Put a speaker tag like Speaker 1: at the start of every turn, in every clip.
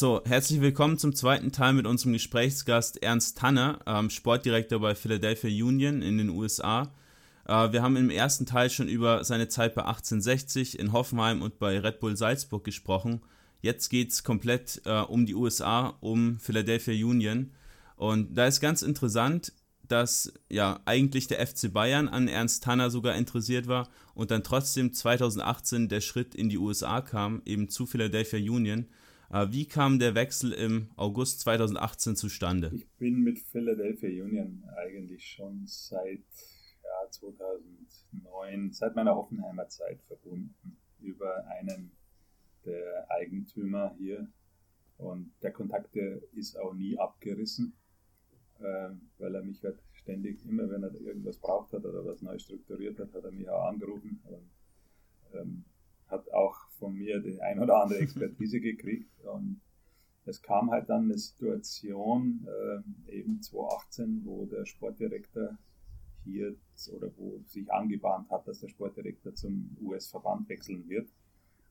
Speaker 1: So, herzlich willkommen zum zweiten Teil mit unserem Gesprächsgast Ernst Tanner, ähm, Sportdirektor bei Philadelphia Union in den USA. Äh, wir haben im ersten Teil schon über seine Zeit bei 1860 in Hoffenheim und bei Red Bull Salzburg gesprochen. Jetzt geht es komplett äh, um die USA, um Philadelphia Union. Und da ist ganz interessant, dass ja eigentlich der FC Bayern an Ernst Tanner sogar interessiert war und dann trotzdem 2018 der Schritt in die USA kam, eben zu Philadelphia Union. Äh, wie kam der Wechsel im August 2018 zustande?
Speaker 2: Ich bin mit Philadelphia Union eigentlich schon seit ja, 2009, seit meiner Offenheimer Zeit verbunden über einen der Eigentümer hier. Und der Kontakt der ist auch nie abgerissen, äh, weil er mich halt ständig, immer wenn er irgendwas braucht hat oder was neu strukturiert hat, hat er mich auch angerufen. Und, ähm, hat auch von mir die ein oder andere Expertise gekriegt. Und es kam halt dann eine Situation, äh, eben 2018, wo der Sportdirektor hier oder wo sich angebahnt hat, dass der Sportdirektor zum US-Verband wechseln wird.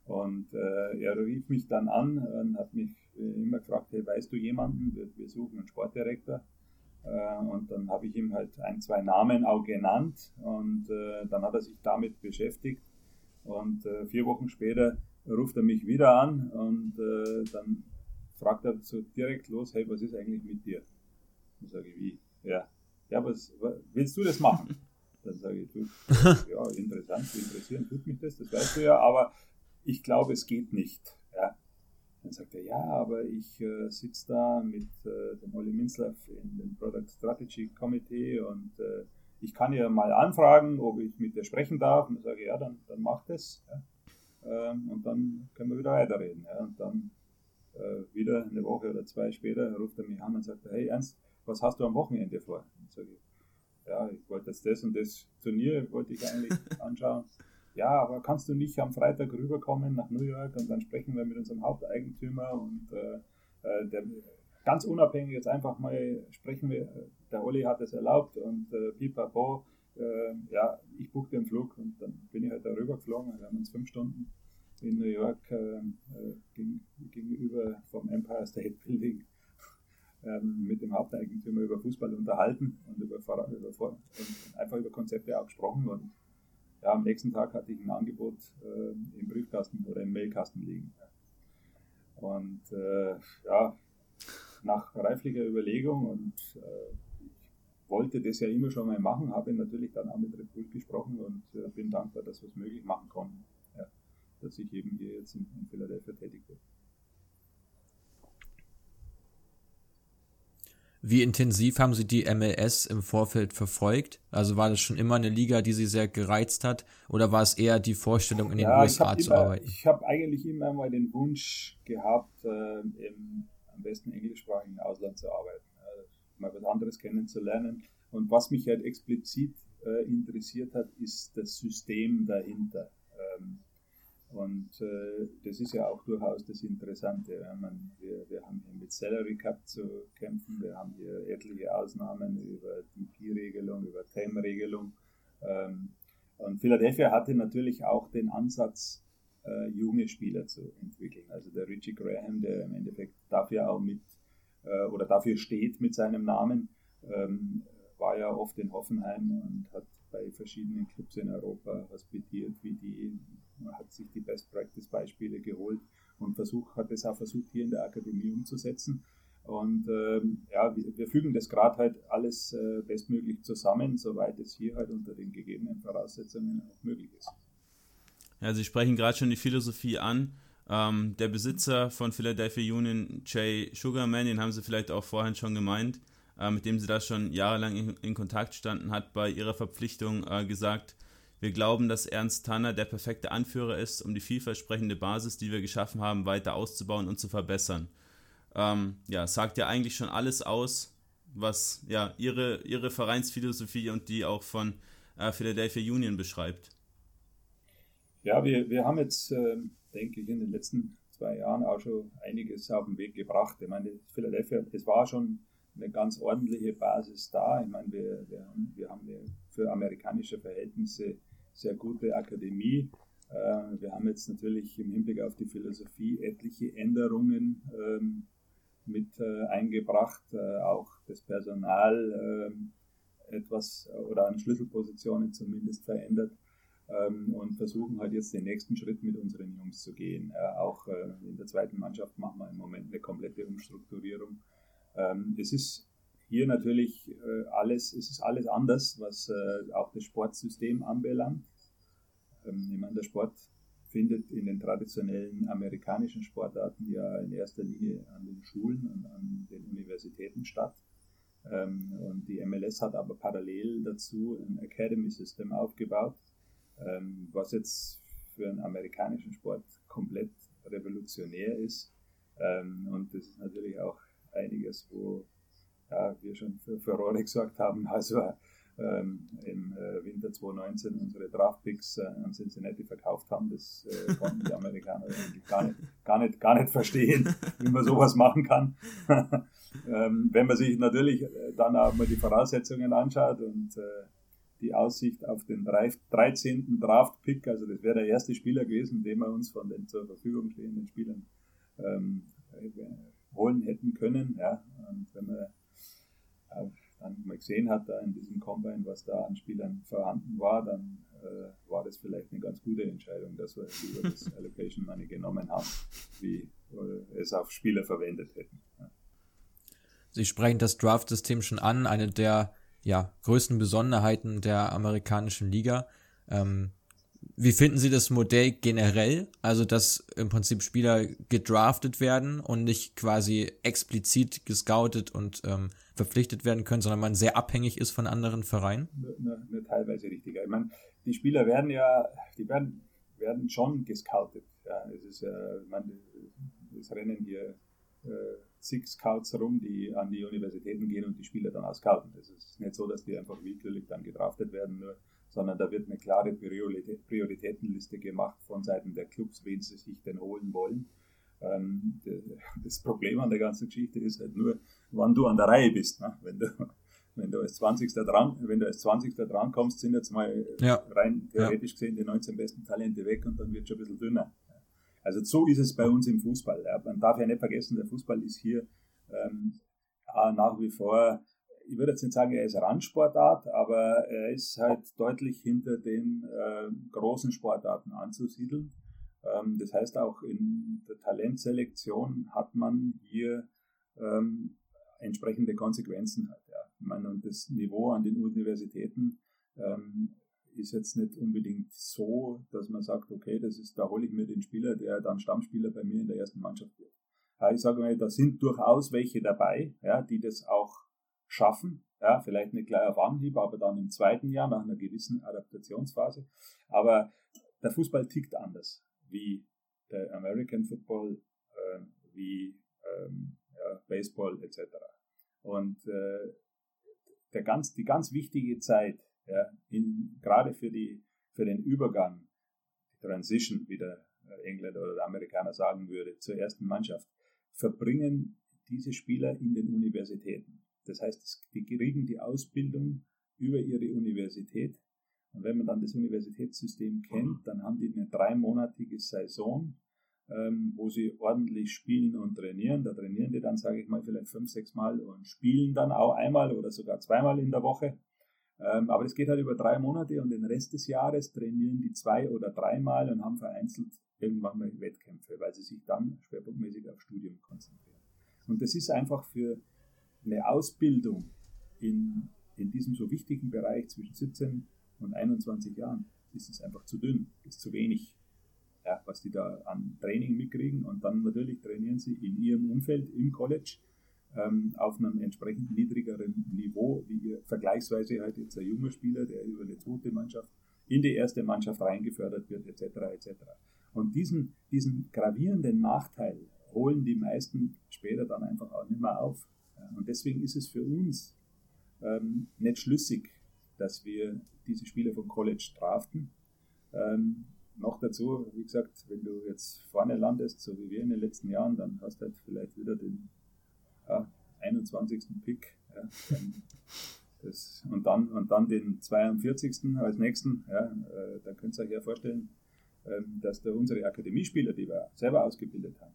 Speaker 2: Und äh, er rief mich dann an und hat mich immer gefragt, hey, weißt du jemanden? Wir, wir suchen einen Sportdirektor. Äh, und dann habe ich ihm halt ein, zwei Namen auch genannt und äh, dann hat er sich damit beschäftigt und äh, vier Wochen später ruft er mich wieder an und äh, dann fragt er so direkt los, hey, was ist eigentlich mit dir? Dann sage ich, wie? Ja, ja, was, was willst du das machen? Dann sage ich, du, ja, interessant, interessieren tut mich das, das weißt du ja, aber ich glaube, es geht nicht. Ja. Dann sagt er, ja, aber ich äh, sitze da mit äh, dem Olli Minzlaff in dem Product Strategy Committee und äh, ich kann ja mal anfragen, ob ich mit dir sprechen darf. Und dann sage ich, ja, dann, dann mach das. Ja. Ähm, und dann können wir wieder weiterreden. Ja. Und dann äh, wieder eine Woche oder zwei später ruft er mich an und sagt, hey Ernst, was hast du am Wochenende vor? Und sage ich, ja, ich wollte jetzt das und das Turnier, wollte ich eigentlich anschauen. Ja, aber kannst du nicht am Freitag rüberkommen nach New York und dann sprechen wir mit unserem Haupteigentümer und äh, äh der, ganz unabhängig jetzt einfach mal sprechen wir, der Olli hat es erlaubt und äh, pipapo, äh, ja, ich buche den Flug und dann bin ich halt darüber geflogen. Wir haben uns fünf Stunden in New York äh, äh gegenüber vom Empire State Building ähm, mit dem Haupteigentümer über Fußball unterhalten und über, über und einfach über Konzepte auch gesprochen und ja, am nächsten Tag hatte ich ein Angebot äh, im Briefkasten oder im Mailkasten liegen. Und äh, ja, nach reiflicher Überlegung und äh, wollte das ja immer schon mal machen, habe natürlich dann auch mit Red Bull gesprochen und äh, bin dankbar, dass wir es möglich machen konnten, ja, dass ich eben hier jetzt in, in Philadelphia tätig bin.
Speaker 1: Wie intensiv haben Sie die MLS im Vorfeld verfolgt? Also war das schon immer eine Liga, die Sie sehr gereizt hat? Oder war es eher die Vorstellung, in den ja, USA zu
Speaker 2: immer,
Speaker 1: arbeiten?
Speaker 2: Ich habe eigentlich immer mal den Wunsch gehabt, äh, im am besten englischsprachigen Ausland zu arbeiten, mal was anderes kennenzulernen. Und was mich halt explizit äh, interessiert hat, ist das System dahinter. Ähm, und äh, das ist ja auch durchaus das Interessante. Ja. Man, wir, wir haben hier mit Salary Cup zu kämpfen, wir haben hier etliche Ausnahmen über DP-Regelung, über TAM-Regelung. Ähm, und Philadelphia hatte natürlich auch den Ansatz, äh, junge Spieler zu entwickeln. Also der Richie Graham, der im Endeffekt dafür auch mit äh, oder dafür steht mit seinem Namen, ähm, war ja oft in Hoffenheim und hat bei verschiedenen Clubs in Europa hospitiert, wie die, hat sich die Best Practice Beispiele geholt und versucht, hat es auch versucht, hier in der Akademie umzusetzen. Und ähm, ja, wir, wir, fügen das gerade halt alles äh, bestmöglich zusammen, soweit es hier halt unter den gegebenen Voraussetzungen auch möglich ist.
Speaker 1: Ja, Sie sprechen gerade schon die Philosophie an. Ähm, der Besitzer von Philadelphia Union, Jay Sugarman, den haben Sie vielleicht auch vorhin schon gemeint, äh, mit dem Sie da schon jahrelang in, in Kontakt standen, hat bei Ihrer Verpflichtung äh, gesagt, wir glauben, dass Ernst Tanner der perfekte Anführer ist, um die vielversprechende Basis, die wir geschaffen haben, weiter auszubauen und zu verbessern. Ähm, ja, sagt ja eigentlich schon alles aus, was ja Ihre, Ihre Vereinsphilosophie und die auch von äh, Philadelphia Union beschreibt.
Speaker 2: Ja, wir, wir haben jetzt, äh, denke ich, in den letzten zwei Jahren auch schon einiges auf den Weg gebracht. Ich meine, Philadelphia, es war schon eine ganz ordentliche Basis da. Ich meine, wir, wir haben, wir haben eine für amerikanische Verhältnisse sehr gute Akademie. Äh, wir haben jetzt natürlich im Hinblick auf die Philosophie etliche Änderungen ähm, mit äh, eingebracht, äh, auch das Personal ähm, etwas oder an Schlüsselpositionen zumindest verändert ähm, und versuchen halt jetzt den nächsten Schritt mit unseren Jungs zu gehen. auch in der zweiten Mannschaft machen wir im Moment eine komplette Umstrukturierung. es ist hier natürlich alles, es ist alles anders, was auch das Sportsystem anbelangt. Ähm, ich meine, der Sport findet in den traditionellen amerikanischen Sportarten ja in erster Linie an den Schulen und an den Universitäten statt. Ähm, und die MLS hat aber parallel dazu ein Academy System aufgebaut, ähm, was jetzt für einen amerikanischen Sport komplett revolutionär ist. Und das ist natürlich auch einiges, wo ja, wir schon für Furore gesorgt haben. Also ähm, im äh, Winter 2019 unsere Draftpicks äh, an Cincinnati verkauft haben. Das äh, konnten die Amerikaner eigentlich gar nicht, gar, nicht, gar nicht verstehen, wie man sowas machen kann. ähm, wenn man sich natürlich äh, dann auch mal die Voraussetzungen anschaut und äh, die Aussicht auf den 13. Draft-Pick, also das wäre der erste Spieler gewesen, den wir uns von den zur Verfügung stehenden Spielern ähm, äh, holen hätten können. Ja, und wenn man dann mal gesehen hat, da in diesem Combine, was da an Spielern vorhanden war, dann äh, war das vielleicht eine ganz gute Entscheidung, dass wir lieber das Allocation Money genommen haben, wie äh, es auf Spieler verwendet hätten. Ja.
Speaker 3: Sie sprechen das Draft-System schon an, eine der ja, größten Besonderheiten der amerikanischen Liga. Ähm, wie finden Sie das Modell generell? Also, dass im Prinzip Spieler gedraftet werden und nicht quasi explizit gescoutet und ähm, verpflichtet werden können, sondern man sehr abhängig ist von anderen Vereinen?
Speaker 2: Ne, ne, teilweise richtiger. Ich meine, die Spieler werden ja, die werden, werden schon gescoutet. Ja, es ist ich meine, es rennen hier äh, zig Scouts rum, die an die Universitäten gehen und die Spieler dann scouten. Es ist nicht so, dass die einfach willkürlich dann gedraftet werden, nur sondern da wird eine klare Prioritätenliste gemacht von Seiten der Clubs, wen sie sich denn holen wollen. Ähm, das Problem an der ganzen Geschichte ist halt nur, wann du an der Reihe bist. Ne? Wenn, du, wenn, du als 20. dran, wenn du als 20. dran kommst, sind jetzt mal ja. rein theoretisch gesehen die 19 besten Talente weg und dann wird es schon ein bisschen dünner. Also so ist es bei uns im Fußball. Man darf ja nicht vergessen, der Fußball ist hier ähm, nach wie vor ich würde jetzt nicht sagen, er ist Randsportart, aber er ist halt deutlich hinter den äh, großen Sportarten anzusiedeln. Ähm, das heißt, auch in der Talentselektion hat man hier ähm, entsprechende Konsequenzen. Halt, ja. Ich meine, und das Niveau an den Universitäten ähm, ist jetzt nicht unbedingt so, dass man sagt, okay, das ist, da hole ich mir den Spieler, der dann Stammspieler bei mir in der ersten Mannschaft wird. Ich sage mal, da sind durchaus welche dabei, ja, die das auch schaffen. Ja, vielleicht nicht gleich auf Anhieb, aber dann im zweiten Jahr nach einer gewissen Adaptationsphase. Aber der Fußball tickt anders, wie der American Football, äh, wie ähm, ja, Baseball etc. Und äh, der ganz, die ganz wichtige Zeit, ja, in, gerade für, die, für den Übergang, die Transition, wie der Engländer oder der Amerikaner sagen würde, zur ersten Mannschaft, verbringen diese Spieler in den Universitäten. Das heißt, die kriegen die Ausbildung über ihre Universität. Und wenn man dann das Universitätssystem kennt, dann haben die eine dreimonatige Saison, ähm, wo sie ordentlich spielen und trainieren. Da trainieren die dann, sage ich mal, vielleicht fünf, sechs Mal und spielen dann auch einmal oder sogar zweimal in der Woche. Ähm, aber das geht halt über drei Monate und den Rest des Jahres trainieren die zwei oder dreimal und haben vereinzelt irgendwann mal Wettkämpfe, weil sie sich dann schwerpunktmäßig auf Studium konzentrieren. Und das ist einfach für eine Ausbildung in, in diesem so wichtigen Bereich zwischen 17 und 21 Jahren ist es einfach zu dünn, ist zu wenig, ja, was die da an Training mitkriegen. Und dann natürlich trainieren sie in ihrem Umfeld, im College, ähm, auf einem entsprechend niedrigeren Niveau, wie vergleichsweise halt jetzt ein junger Spieler, der über eine zweite Mannschaft in die erste Mannschaft reingefördert wird, etc. etc. Und diesen, diesen gravierenden Nachteil holen die meisten später dann einfach auch nicht mehr auf. Und deswegen ist es für uns ähm, nicht schlüssig, dass wir diese Spieler vom College draften. Ähm, noch dazu, wie gesagt, wenn du jetzt vorne landest, so wie wir in den letzten Jahren, dann hast du halt vielleicht wieder den ja, 21. Pick. Ja, das, und, dann, und dann den 42. als nächsten. Ja, äh, da könnt ihr euch ja vorstellen, ähm, dass da unsere Akademiespieler, die wir selber ausgebildet haben,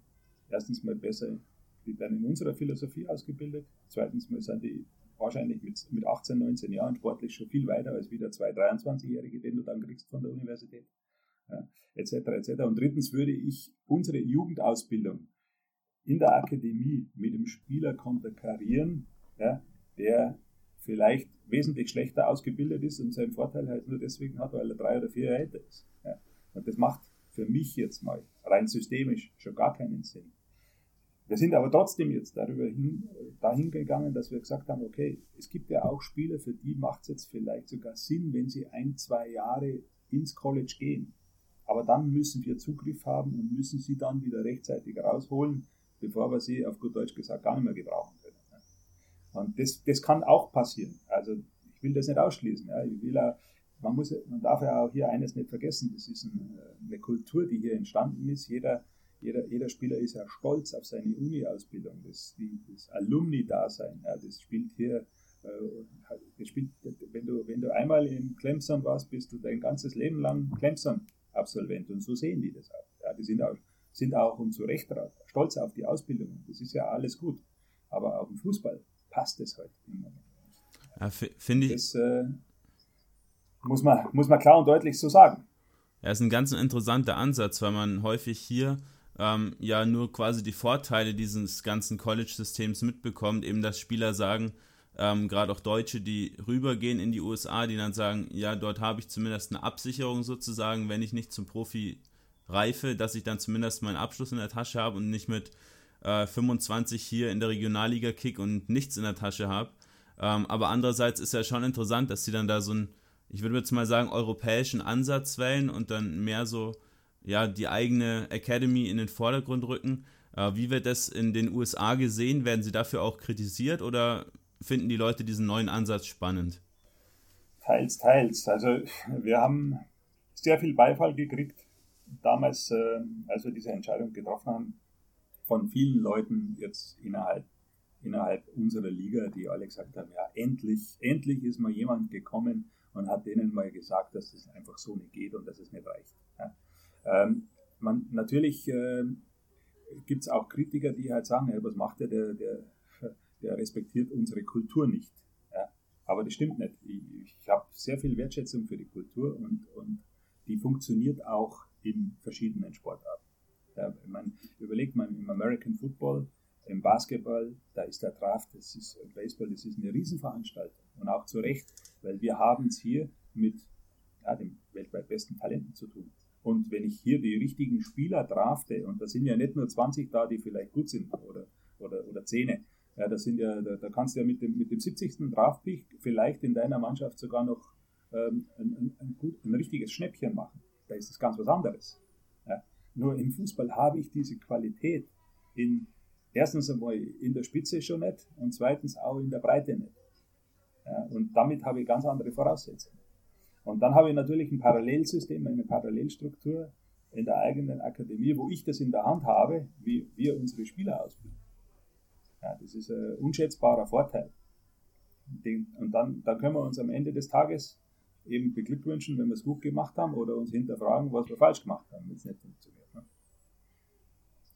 Speaker 2: erstens mal besser, die werden in unserer Philosophie ausgebildet, zweitens mal sind die wahrscheinlich mit, mit 18, 19 Jahren sportlich schon viel weiter als wieder zwei 23-Jährige, den du dann kriegst von der Universität, ja, etc. etc. Und drittens würde ich unsere Jugendausbildung in der Akademie mit dem Spieler konterkarieren, ja, der vielleicht wesentlich schlechter ausgebildet ist und seinen Vorteil halt nur deswegen hat, weil er drei oder vier Jahre älter ist. Ja. Und das macht für mich jetzt mal rein systemisch schon gar keinen Sinn. Wir sind aber trotzdem jetzt darüber hin, dahin gegangen, dass wir gesagt haben, okay, es gibt ja auch Spieler, für die macht es jetzt vielleicht sogar Sinn, wenn sie ein, zwei Jahre ins College gehen. Aber dann müssen wir Zugriff haben und müssen sie dann wieder rechtzeitig rausholen, bevor wir sie auf gut Deutsch gesagt gar nicht mehr gebrauchen können. Und das, das kann auch passieren. Also ich will das nicht ausschließen. Ich will auch, man, muss, man darf ja auch hier eines nicht vergessen, das ist ein, eine Kultur, die hier entstanden ist. Jeder, jeder, jeder Spieler ist ja stolz auf seine Uni-Ausbildung, das, das Alumni-Dasein. Das spielt hier, äh, das spielt, wenn, du, wenn du einmal in Clemson warst, bist du dein ganzes Leben lang Clemson-Absolvent. Und so sehen die das auch. Ja, die sind auch, sind auch und zu Recht stolz auf die Ausbildung. Das ist ja alles gut. Aber auch im Fußball passt es halt im Moment nicht.
Speaker 1: Ja, Finde ich.
Speaker 2: Das äh, muss, man, muss man klar und deutlich so sagen.
Speaker 1: Ja, ist ein ganz interessanter Ansatz, weil man häufig hier ähm, ja nur quasi die Vorteile dieses ganzen College-Systems mitbekommt, eben dass Spieler sagen, ähm, gerade auch Deutsche, die rübergehen in die USA, die dann sagen, ja, dort habe ich zumindest eine Absicherung sozusagen, wenn ich nicht zum Profi reife, dass ich dann zumindest meinen Abschluss in der Tasche habe und nicht mit äh, 25 hier in der Regionalliga kick und nichts in der Tasche habe. Ähm, aber andererseits ist ja schon interessant, dass sie dann da so einen, ich würde jetzt mal sagen, europäischen Ansatz wählen und dann mehr so ja, die eigene Academy in den Vordergrund rücken. Äh, wie wird das in den USA gesehen? Werden sie dafür auch kritisiert oder finden die Leute diesen neuen Ansatz spannend?
Speaker 2: Teils, teils. Also wir haben sehr viel Beifall gekriegt damals, äh, als wir diese Entscheidung getroffen haben, von vielen Leuten jetzt innerhalb, innerhalb unserer Liga, die alle gesagt haben, ja, endlich, endlich ist mal jemand gekommen und hat denen mal gesagt, dass es einfach so nicht geht und dass es nicht reicht. Ja. Ähm, man, natürlich äh, gibt es auch Kritiker, die halt sagen, ja, was macht der, der, der, der respektiert unsere Kultur nicht. Ja. Aber das stimmt nicht. Ich, ich habe sehr viel Wertschätzung für die Kultur und, und die funktioniert auch in verschiedenen Sportarten. Ja, man überlegt man im American Football, im Basketball, da ist der Draft, das ist Baseball, das ist eine Riesenveranstaltung. Und auch zu Recht, weil wir haben es hier mit ja, den weltweit besten Talenten zu tun. Und wenn ich hier die richtigen Spieler drafte, und da sind ja nicht nur 20 da, die vielleicht gut sind oder, oder, oder 10, ja, das sind ja, da, da kannst du ja mit dem, mit dem 70. Draftpick vielleicht in deiner Mannschaft sogar noch ähm, ein, ein, ein, gut, ein richtiges Schnäppchen machen. Da ist es ganz was anderes. Ja. Nur im Fußball habe ich diese Qualität in, erstens einmal in der Spitze schon nicht und zweitens auch in der Breite nicht. Ja, und damit habe ich ganz andere Voraussetzungen. Und dann habe ich natürlich ein Parallelsystem, eine Parallelstruktur in der eigenen Akademie, wo ich das in der Hand habe, wie wir unsere Spieler ausbilden. Ja, das ist ein unschätzbarer Vorteil. Und dann, dann können wir uns am Ende des Tages eben beglückwünschen, wenn wir es gut gemacht haben oder uns hinterfragen, was wir falsch gemacht haben, wenn es nicht funktioniert. Ne?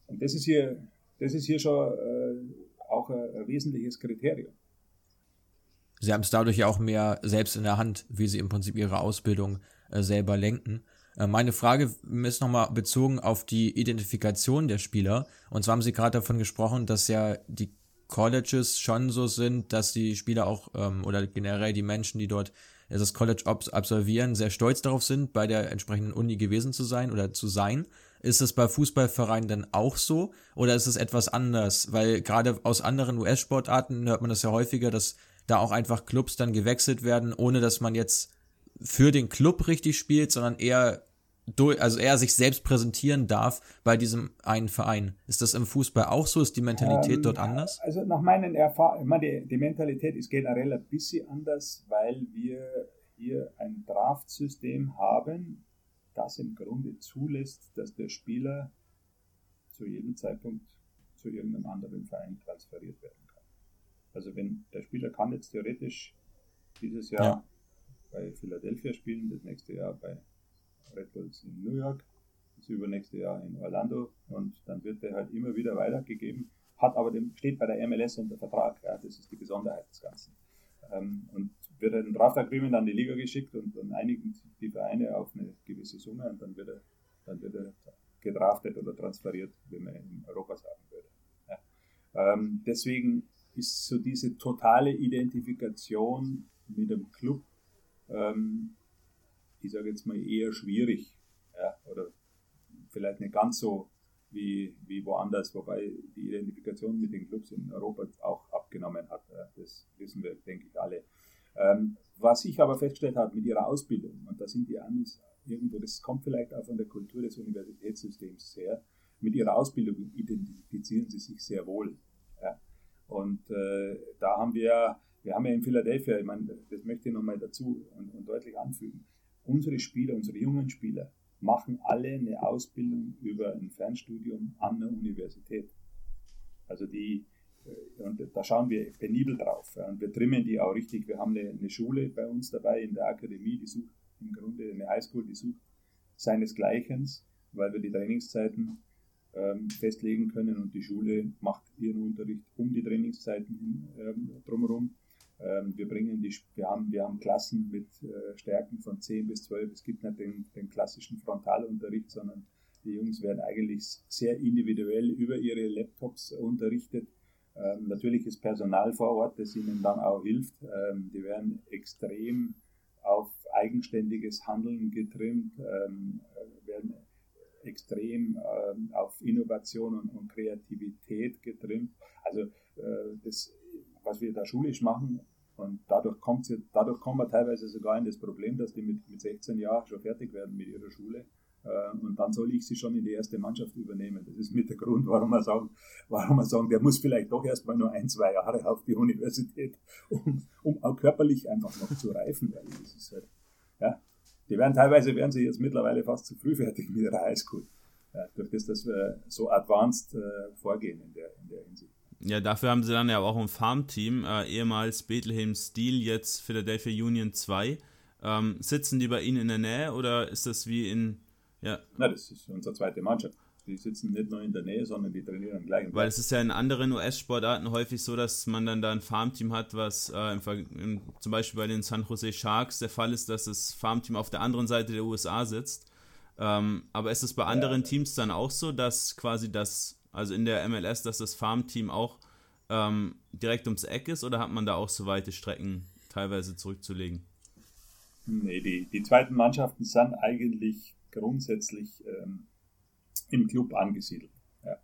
Speaker 2: Und das ist hier, das ist hier schon äh, auch ein, ein wesentliches Kriterium.
Speaker 3: Sie haben es dadurch ja auch mehr selbst in der Hand, wie sie im Prinzip ihre Ausbildung äh, selber lenken. Äh, meine Frage ist nochmal bezogen auf die Identifikation der Spieler. Und zwar haben Sie gerade davon gesprochen, dass ja die Colleges schon so sind, dass die Spieler auch ähm, oder generell die Menschen, die dort das College absolvieren, sehr stolz darauf sind, bei der entsprechenden Uni gewesen zu sein oder zu sein. Ist es bei Fußballvereinen denn auch so oder ist es etwas anders? Weil gerade aus anderen US-Sportarten hört man das ja häufiger, dass da auch einfach Clubs dann gewechselt werden, ohne dass man jetzt für den Club richtig spielt, sondern eher durch, also er sich selbst präsentieren darf bei diesem einen Verein. Ist das im Fußball auch so? Ist die Mentalität ähm, dort anders?
Speaker 2: Also nach meinen Erfahrungen, die, die Mentalität ist generell ein bisschen anders, weil wir hier ein Draftsystem haben, das im Grunde zulässt, dass der Spieler zu jedem Zeitpunkt zu irgendeinem anderen Verein transferiert werden kann. Also wenn der Spieler kann jetzt theoretisch dieses Jahr ja. bei Philadelphia spielen, das nächste Jahr bei Red Bulls in New York das übernächste Jahr in Orlando und dann wird der halt immer wieder weitergegeben, hat aber den, steht bei der MLS unter Vertrag, ja, das ist die Besonderheit des Ganzen. Ähm, und wird ein Draft-Agreement an die Liga geschickt und dann einigen die Vereine auf eine gewisse Summe und dann wird er, dann wird er gedraftet oder transferiert, wie man in Europa sagen würde. Ja. Ähm, deswegen ist so diese totale Identifikation mit dem Club, ähm, ich sage jetzt mal eher schwierig ja, oder vielleicht nicht ganz so wie, wie woanders, wobei die Identifikation mit den Clubs in Europa auch abgenommen hat. Das wissen wir, denke ich, alle. Ähm, was ich aber festgestellt habe mit ihrer Ausbildung, und da sind die Amis irgendwo, das kommt vielleicht auch von der Kultur des Universitätssystems her, mit ihrer Ausbildung identifizieren sie sich sehr wohl. Ja. Und äh, da haben wir, wir haben ja in Philadelphia, ich meine, das möchte ich nochmal dazu und, und deutlich anfügen, unsere Spieler, unsere jungen Spieler machen alle eine Ausbildung über ein Fernstudium an der Universität. Also die, äh, und da schauen wir penibel drauf. Und wir trimmen die auch richtig. Wir haben eine, eine Schule bei uns dabei in der Akademie, die sucht im Grunde eine Highschool, die sucht seinesgleichen, weil wir die Trainingszeiten ähm, festlegen können und die Schule macht ihren Unterricht um die Trainingszeiten ähm, drumherum. Ähm, wir bringen die, wir haben, wir haben Klassen mit äh, Stärken von 10 bis 12. Es gibt nicht den, den klassischen Frontalunterricht, sondern die Jungs werden eigentlich sehr individuell über ihre Laptops unterrichtet. Ähm, natürlich ist Personal vor Ort, das ihnen dann auch hilft. Ähm, die werden extrem auf eigenständiges Handeln getrimmt, werden extrem auf Innovation und, Kreativität getrimmt. Also äh, das, was wir da schulisch machen, und dadurch, kommt dadurch kommen wir teilweise sogar in das Problem, dass die mit, mit 16 Jahren schon fertig werden mit ihrer Schule. Äh, und dann soll ich sie schon in die erste Mannschaft übernehmen. Das ist mit der Grund, warum wir sagen, warum wir sagen, der muss vielleicht doch erstmal nur ein, zwei Jahre auf die Universität, um, um auch körperlich einfach noch zu reifen. Weil das ist halt, ja, die werden teilweise werden sie jetzt mittlerweile fast zu früh fertig mit ihrer Highschool. Ja, durch das, dass wir so advanced äh, vorgehen in der, in der Hinsicht.
Speaker 1: Ja, dafür haben sie dann ja auch ein Farmteam, äh, ehemals Bethlehem Steel, jetzt Philadelphia Union 2. Ähm, sitzen die bei Ihnen in der Nähe oder ist das wie in. Ja.
Speaker 2: Na, das ist unsere zweite Mannschaft. Die sitzen nicht nur in der Nähe, sondern die trainieren gleich.
Speaker 1: Weil es ist ja in anderen US-Sportarten häufig so, dass man dann da ein Farmteam hat, was äh, im, im, zum Beispiel bei den San Jose Sharks der Fall ist, dass das Farmteam auf der anderen Seite der USA sitzt. Ähm, aber ist es bei anderen ja. Teams dann auch so, dass quasi das, also in der MLS, dass das Farmteam auch ähm, direkt ums Eck ist oder hat man da auch so weite Strecken teilweise zurückzulegen?
Speaker 2: Nee, die, die zweiten Mannschaften sind eigentlich grundsätzlich ähm, im Club angesiedelt. Ja.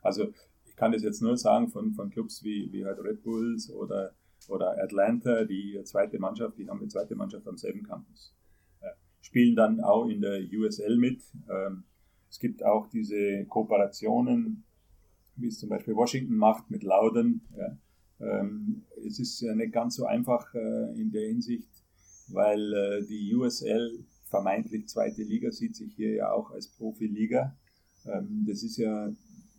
Speaker 2: Also ich kann das jetzt nur sagen von, von Clubs wie, wie halt Red Bulls oder, oder Atlanta, die zweite Mannschaft, die haben eine zweite Mannschaft am selben Campus. Ja. Spielen dann auch in der USL mit. Ähm, es gibt auch diese Kooperationen, wie es zum Beispiel Washington macht mit Loudon. Ja. Ähm, es ist ja nicht ganz so einfach äh, in der Hinsicht, weil äh, die USL vermeintlich zweite Liga sieht sich hier ja auch als Profiliga. Ähm, das ist ja,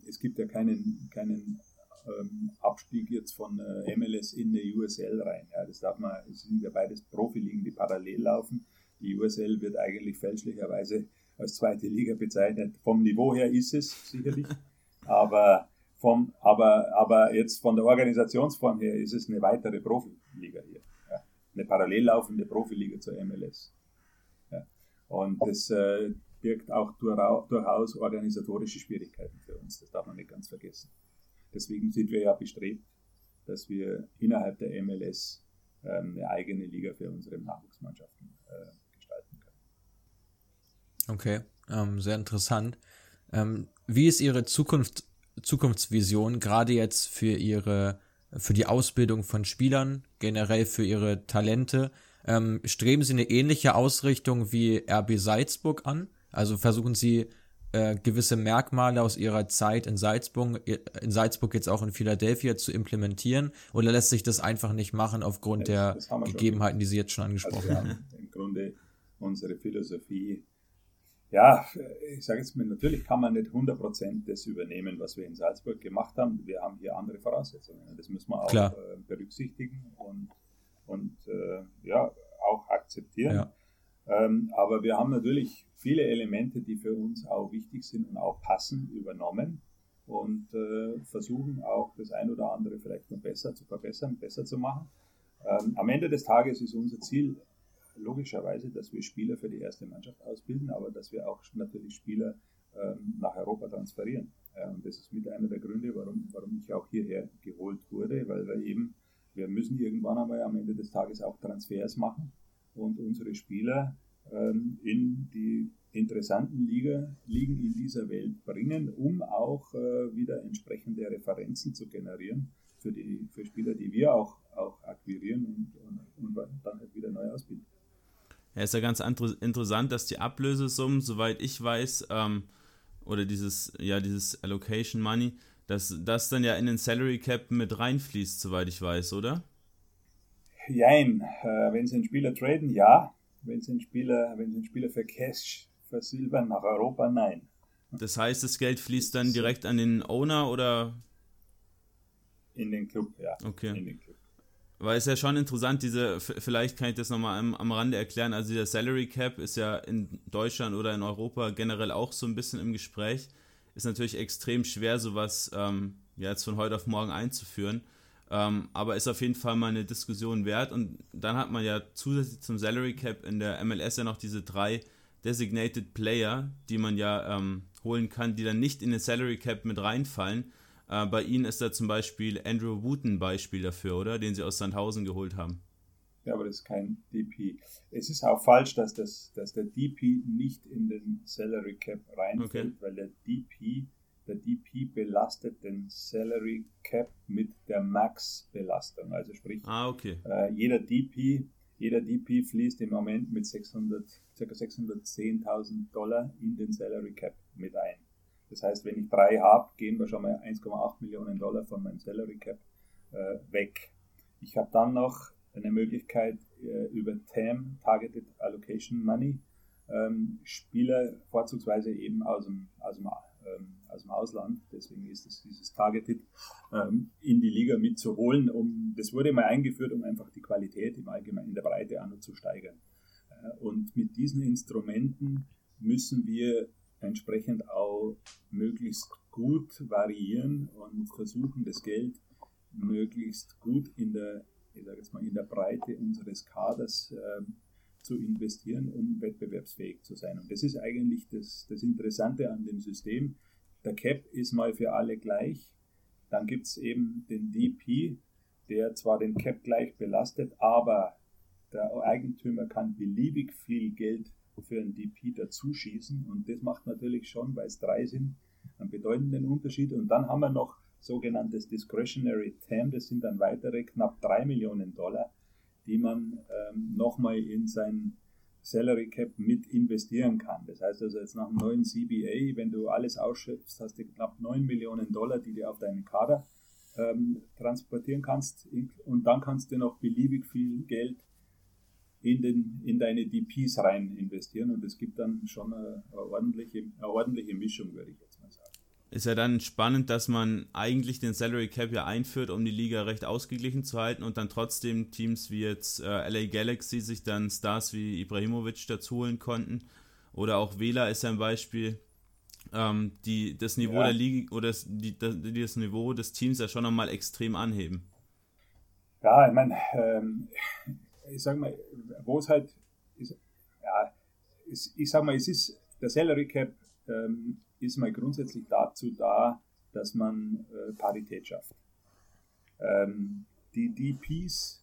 Speaker 2: es gibt ja keinen, keinen ähm, Abstieg jetzt von äh, MLS in eine USL rein. Ja, das darf man, es sind ja beides Profiligen, die parallel laufen. Die USL wird eigentlich fälschlicherweise als zweite Liga bezeichnet. Vom Niveau her ist es sicherlich, aber vom, aber, aber jetzt von der Organisationsform her ist es eine weitere Profiliga hier. Ja. Eine parallel laufende Profiliga zur MLS. Ja. Und das, äh, birgt auch durchaus organisatorische Schwierigkeiten für uns. Das darf man nicht ganz vergessen. Deswegen sind wir ja bestrebt, dass wir innerhalb der MLS ähm, eine eigene Liga für unsere Nachwuchsmannschaften äh, gestalten können.
Speaker 3: Okay, ähm, sehr interessant. Ähm, wie ist Ihre Zukunft, Zukunftsvision gerade jetzt für Ihre für die Ausbildung von Spielern, generell für ihre Talente? Ähm, streben Sie eine ähnliche Ausrichtung wie RB Salzburg an? Also versuchen sie äh, gewisse Merkmale aus ihrer Zeit in Salzburg, in Salzburg jetzt auch in Philadelphia zu implementieren oder lässt sich das einfach nicht machen aufgrund der Gegebenheiten, die Sie jetzt schon angesprochen also haben?
Speaker 2: Im Grunde unsere Philosophie. Ja, ich sage jetzt mal, natürlich kann man nicht 100% das übernehmen, was wir in Salzburg gemacht haben. Wir haben hier andere Voraussetzungen. Das müssen wir auch äh, berücksichtigen und, und äh, ja, auch akzeptieren. Ja. Ähm, aber wir haben natürlich viele Elemente, die für uns auch wichtig sind und auch passen, übernommen und äh, versuchen auch das ein oder andere vielleicht noch besser zu verbessern, besser zu machen. Ähm, am Ende des Tages ist unser Ziel logischerweise, dass wir Spieler für die erste Mannschaft ausbilden, aber dass wir auch natürlich Spieler ähm, nach Europa transferieren. und das ist mit einer der Gründe, warum, warum ich auch hierher geholt wurde, weil wir eben, wir müssen irgendwann einmal am Ende des Tages auch Transfers machen und unsere Spieler ähm, in die interessanten Liga, Ligen in dieser Welt bringen, um auch äh, wieder entsprechende Referenzen zu generieren für die für Spieler, die wir auch, auch akquirieren und, und, und dann halt wieder neu ausbilden.
Speaker 1: Ja, ist ja ganz interessant, dass die Ablösesummen, soweit ich weiß, ähm, oder dieses, ja, dieses Allocation Money, dass das dann ja in den Salary Cap mit reinfließt, soweit ich weiß, oder?
Speaker 2: Jein, äh, wenn sie einen Spieler traden, ja. Wenn sie einen Spieler, wenn sie einen Spieler für Cash versilbern nach Europa, nein.
Speaker 1: Das heißt, das Geld fließt dann direkt an den Owner oder?
Speaker 2: In den Club, ja.
Speaker 1: Okay. Weil es ja schon interessant, diese, vielleicht kann ich das nochmal am, am Rande erklären, also dieser Salary Cap ist ja in Deutschland oder in Europa generell auch so ein bisschen im Gespräch. Ist natürlich extrem schwer, sowas ähm, ja, jetzt von heute auf morgen einzuführen. Ähm, aber ist auf jeden Fall mal eine Diskussion wert. Und dann hat man ja zusätzlich zum Salary Cap in der MLS ja noch diese drei Designated Player, die man ja ähm, holen kann, die dann nicht in den Salary Cap mit reinfallen. Äh, bei ihnen ist da zum Beispiel Andrew Wooten Beispiel dafür, oder? Den sie aus Sandhausen geholt haben.
Speaker 2: Ja, aber das ist kein DP. Es ist auch falsch, dass, das, dass der DP nicht in den Salary Cap reinfällt, okay. weil der DP der DP belastet den Salary Cap mit der Max-Belastung. Also sprich,
Speaker 1: ah, okay.
Speaker 2: äh, jeder DP jeder DP fließt im Moment mit 600, ca. 610.000 Dollar in den Salary Cap mit ein. Das heißt, wenn ich drei habe, gehen wir schon mal 1,8 Millionen Dollar von meinem Salary Cap äh, weg. Ich habe dann noch eine Möglichkeit äh, über TAM, Targeted Allocation Money, ähm, Spieler vorzugsweise eben aus dem, aus dem ähm, aus dem Ausland. Deswegen ist es dieses Targeted ähm, in die Liga mitzuholen. Um, das wurde mal eingeführt, um einfach die Qualität im Allgemeinen in der Breite an zu steigern. Äh, und mit diesen Instrumenten müssen wir entsprechend auch möglichst gut variieren und versuchen, das Geld möglichst gut in der, ich sage jetzt mal, in der Breite unseres Kaders äh, zu investieren, um wettbewerbsfähig zu sein. Und das ist eigentlich das, das Interessante an dem System. Der Cap ist mal für alle gleich. Dann gibt es eben den DP, der zwar den Cap gleich belastet, aber der Eigentümer kann beliebig viel Geld für einen DP dazuschießen. Und das macht natürlich schon, weil es drei sind, einen bedeutenden Unterschied. Und dann haben wir noch sogenanntes Discretionary TAM, das sind dann weitere knapp drei Millionen Dollar die man ähm, nochmal in sein Salary Cap mit investieren kann. Das heißt also jetzt nach dem neuen CBA, wenn du alles ausschöpfst, hast du knapp 9 Millionen Dollar, die du auf deinen Kader ähm, transportieren kannst und dann kannst du noch beliebig viel Geld in, den, in deine DPs rein investieren und es gibt dann schon eine, eine, ordentliche, eine ordentliche Mischung, würde ich jetzt mal sagen
Speaker 1: ist ja dann spannend, dass man eigentlich den Salary Cap ja einführt, um die Liga recht ausgeglichen zu halten und dann trotzdem Teams wie jetzt äh, LA Galaxy sich dann Stars wie Ibrahimovic dazu holen konnten. Oder auch Vela ist ja ein Beispiel, ähm, die das Niveau ja. der Liga oder das, die, die das Niveau des Teams ja schon nochmal extrem anheben.
Speaker 2: Ja, ich meine, ähm, ich sag mal, wo es halt, ist, ja, ist, ich sag mal, es ist der Salary Cap ähm, ist mal grundsätzlich dazu da, dass man äh, Parität schafft. Ähm, die DPs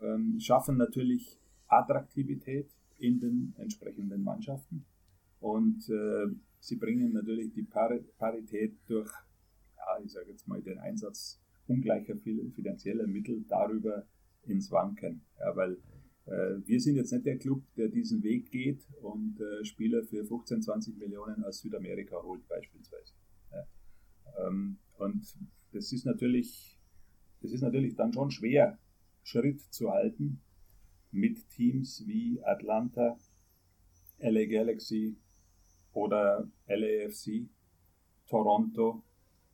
Speaker 2: ähm, schaffen natürlich Attraktivität in den entsprechenden Mannschaften und äh, sie bringen natürlich die Par Parität durch, ja, ich sage jetzt mal, den Einsatz ungleicher finanzieller Mittel darüber ins Wanken. Ja, weil äh, wir sind jetzt nicht der Club, der diesen Weg geht und äh, Spieler für 15, 20 Millionen aus Südamerika holt beispielsweise. Ähm, und das ist natürlich, das ist natürlich dann schon schwer, Schritt zu halten mit Teams wie Atlanta, LA Galaxy oder LAFC, Toronto,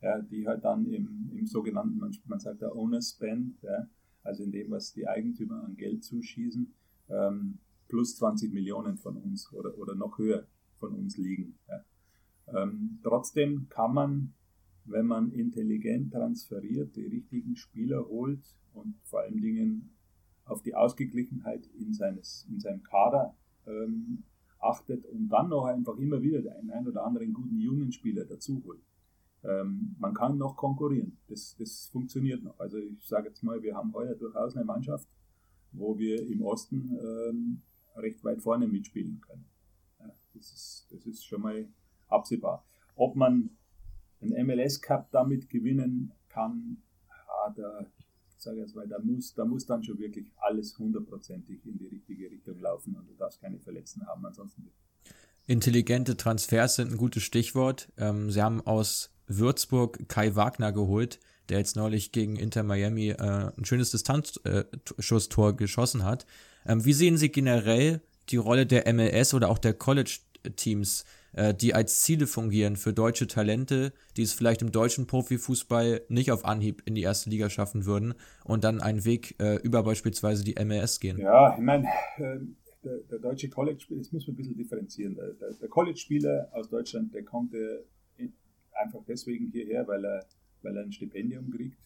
Speaker 2: ja, die halt dann im, im sogenannten, man, man sagt der Owner Spend, ja, also in dem, was die Eigentümer an Geld zuschießen, ähm, plus 20 Millionen von uns oder, oder noch höher von uns liegen. Ja. Ähm, trotzdem kann man, wenn man intelligent transferiert, die richtigen Spieler holt und vor allen Dingen auf die Ausgeglichenheit in, seines, in seinem Kader ähm, achtet und dann noch einfach immer wieder den einen oder anderen guten jungen Spieler dazu holt. Ähm, man kann noch konkurrieren. Das, das funktioniert noch. Also ich sage jetzt mal, wir haben heuer durchaus eine Mannschaft, wo wir im Osten ähm, recht weit vorne mitspielen können. Ja, das, ist, das ist schon mal absehbar. Ob man einen MLS Cup damit gewinnen kann, ja, da, sage jetzt mal, da muss, da muss dann schon wirklich alles hundertprozentig in die richtige Richtung laufen und du darfst keine Verletzten haben, ansonsten.
Speaker 3: Intelligente Transfers sind ein gutes Stichwort. Ähm, sie haben aus Würzburg Kai Wagner geholt, der jetzt neulich gegen Inter Miami äh, ein schönes Distanzschusstor äh, geschossen hat. Ähm, wie sehen Sie generell die Rolle der MLS oder auch der College-Teams, äh, die als Ziele fungieren für deutsche Talente, die es vielleicht im deutschen Profifußball nicht auf Anhieb in die erste Liga schaffen würden und dann einen Weg äh, über beispielsweise die MLS gehen?
Speaker 2: Ja, ich meine, äh, der, der, deutsche College-Spieler, das muss man ein bisschen differenzieren. Der, der College-Spieler aus Deutschland, der konnte einfach deswegen hierher, weil er, weil er ein Stipendium kriegt.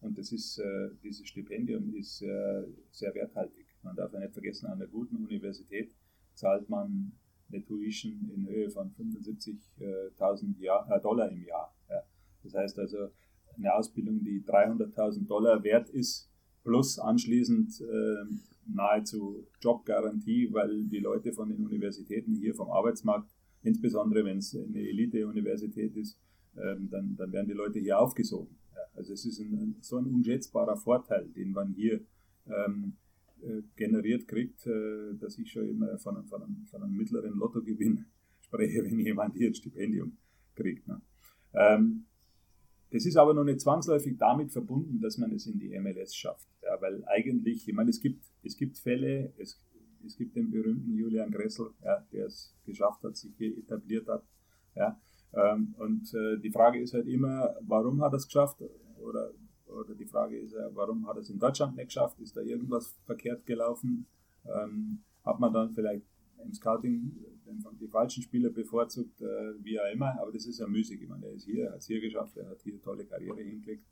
Speaker 2: Und das ist, äh, dieses Stipendium ist äh, sehr werthaltig. Man darf ja nicht vergessen, an einer guten Universität zahlt man eine Tuition in Höhe von 75.000 äh, Dollar im Jahr. Ja. Das heißt also, eine Ausbildung, die 300.000 Dollar wert ist, plus anschließend äh, nahezu Jobgarantie, weil die Leute von den Universitäten hier vom Arbeitsmarkt, insbesondere wenn es eine Elite-Universität ist, ähm, dann, dann werden die Leute hier aufgesogen. Ja, also es ist ein, so ein unschätzbarer Vorteil, den man hier ähm, äh, generiert kriegt, äh, dass ich schon immer von, von, einem, von einem mittleren Lottogewinn spreche, wenn jemand hier ein Stipendium kriegt. Ne? Ähm, das ist aber noch nicht zwangsläufig damit verbunden, dass man es in die MLS schafft. Ja, weil eigentlich, ich meine, es gibt, es gibt Fälle, es, es gibt den berühmten Julian Gressel, ja, der es geschafft hat, sich hier etabliert hat. Ja, ähm, und äh, die Frage ist halt immer, warum hat er es geschafft? Oder, oder die Frage ist ja, warum hat er es in Deutschland nicht geschafft? Ist da irgendwas verkehrt gelaufen? Ähm, hat man dann vielleicht im Scouting die falschen Spieler bevorzugt, äh, wie auch immer, aber das ist ja müßig. Ich meine, er ist hier, hat es hier geschafft, er hat hier eine tolle Karriere hingekriegt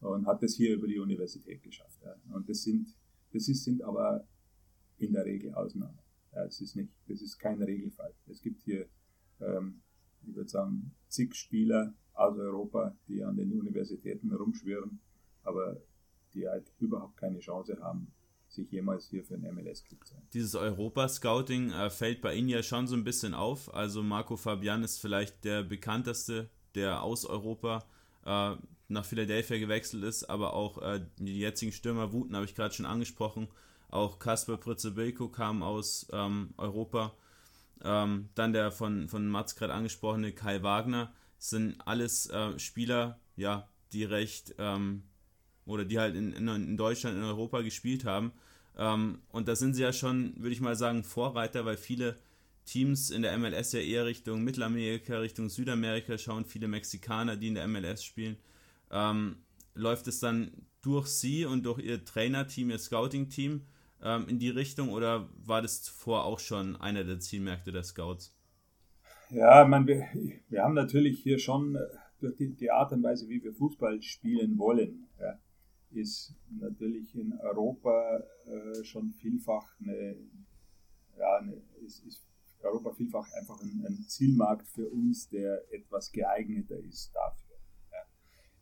Speaker 2: und hat es hier über die Universität geschafft. Ja. Und das sind, das ist, sind aber in der Regel Ausnahmen. Ja, es ist nicht, das ist kein Regelfall. Es gibt hier ähm, ich würde sagen, zig Spieler aus Europa, die an den Universitäten rumschwirren, aber die halt überhaupt keine Chance haben, sich jemals hier für ein MLS-Club zu
Speaker 1: Dieses Europa-Scouting äh, fällt bei Ihnen ja schon so ein bisschen auf. Also Marco Fabian ist vielleicht der bekannteste, der aus Europa äh, nach Philadelphia gewechselt ist, aber auch äh, die jetzigen Stürmer Wuten habe ich gerade schon angesprochen. Auch Kasper Pritze-Bilko kam aus ähm, Europa. Ähm, dann der von, von Mats gerade angesprochene Kai Wagner. sind alles äh, Spieler, ja, die recht ähm, oder die halt in, in, Deutschland, in Europa gespielt haben. Ähm, und da sind sie ja schon, würde ich mal sagen, Vorreiter, weil viele Teams in der MLS ja eher Richtung Mittelamerika, Richtung Südamerika schauen, viele Mexikaner, die in der MLS spielen. Ähm, läuft es dann durch sie und durch ihr Trainerteam, ihr Scouting-Team ähm, in die Richtung oder war das zuvor auch schon einer der Zielmärkte der Scouts?
Speaker 2: Ja, man, wir, wir haben natürlich hier schon äh, durch die, die, Art und Weise, wie wir Fußball spielen wollen, ja, ist natürlich in Europa äh, schon vielfach eine, ja, eine, ist, ist Europa vielfach einfach ein, ein Zielmarkt für uns, der etwas geeigneter ist dafür.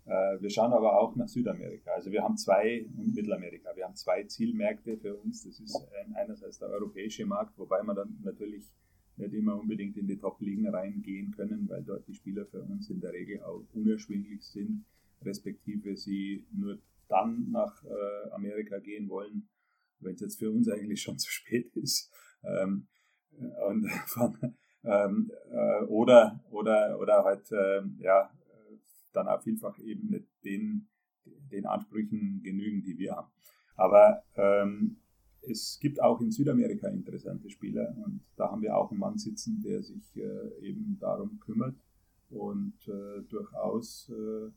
Speaker 2: Äh, wir schauen aber auch nach Südamerika. Also wir haben zwei, und Mittelamerika, wir haben zwei Zielmärkte für uns. Das ist einerseits der europäische Markt, wobei man dann natürlich nicht immer unbedingt in die Top-Ligen reingehen können, weil dort die Spieler für uns in der Regel auch unerschwinglich sind, respektive sie nur dann nach äh, Amerika gehen wollen, wenn es jetzt für uns eigentlich schon zu spät ist. Ähm, und von, ähm, äh, oder, oder, oder halt, äh, ja, dann auch vielfach eben nicht den, den Ansprüchen genügen, die wir haben. Aber ähm, es gibt auch in Südamerika interessante Spieler und da haben wir auch einen Mann sitzen, der sich äh, eben darum kümmert und äh, durchaus äh,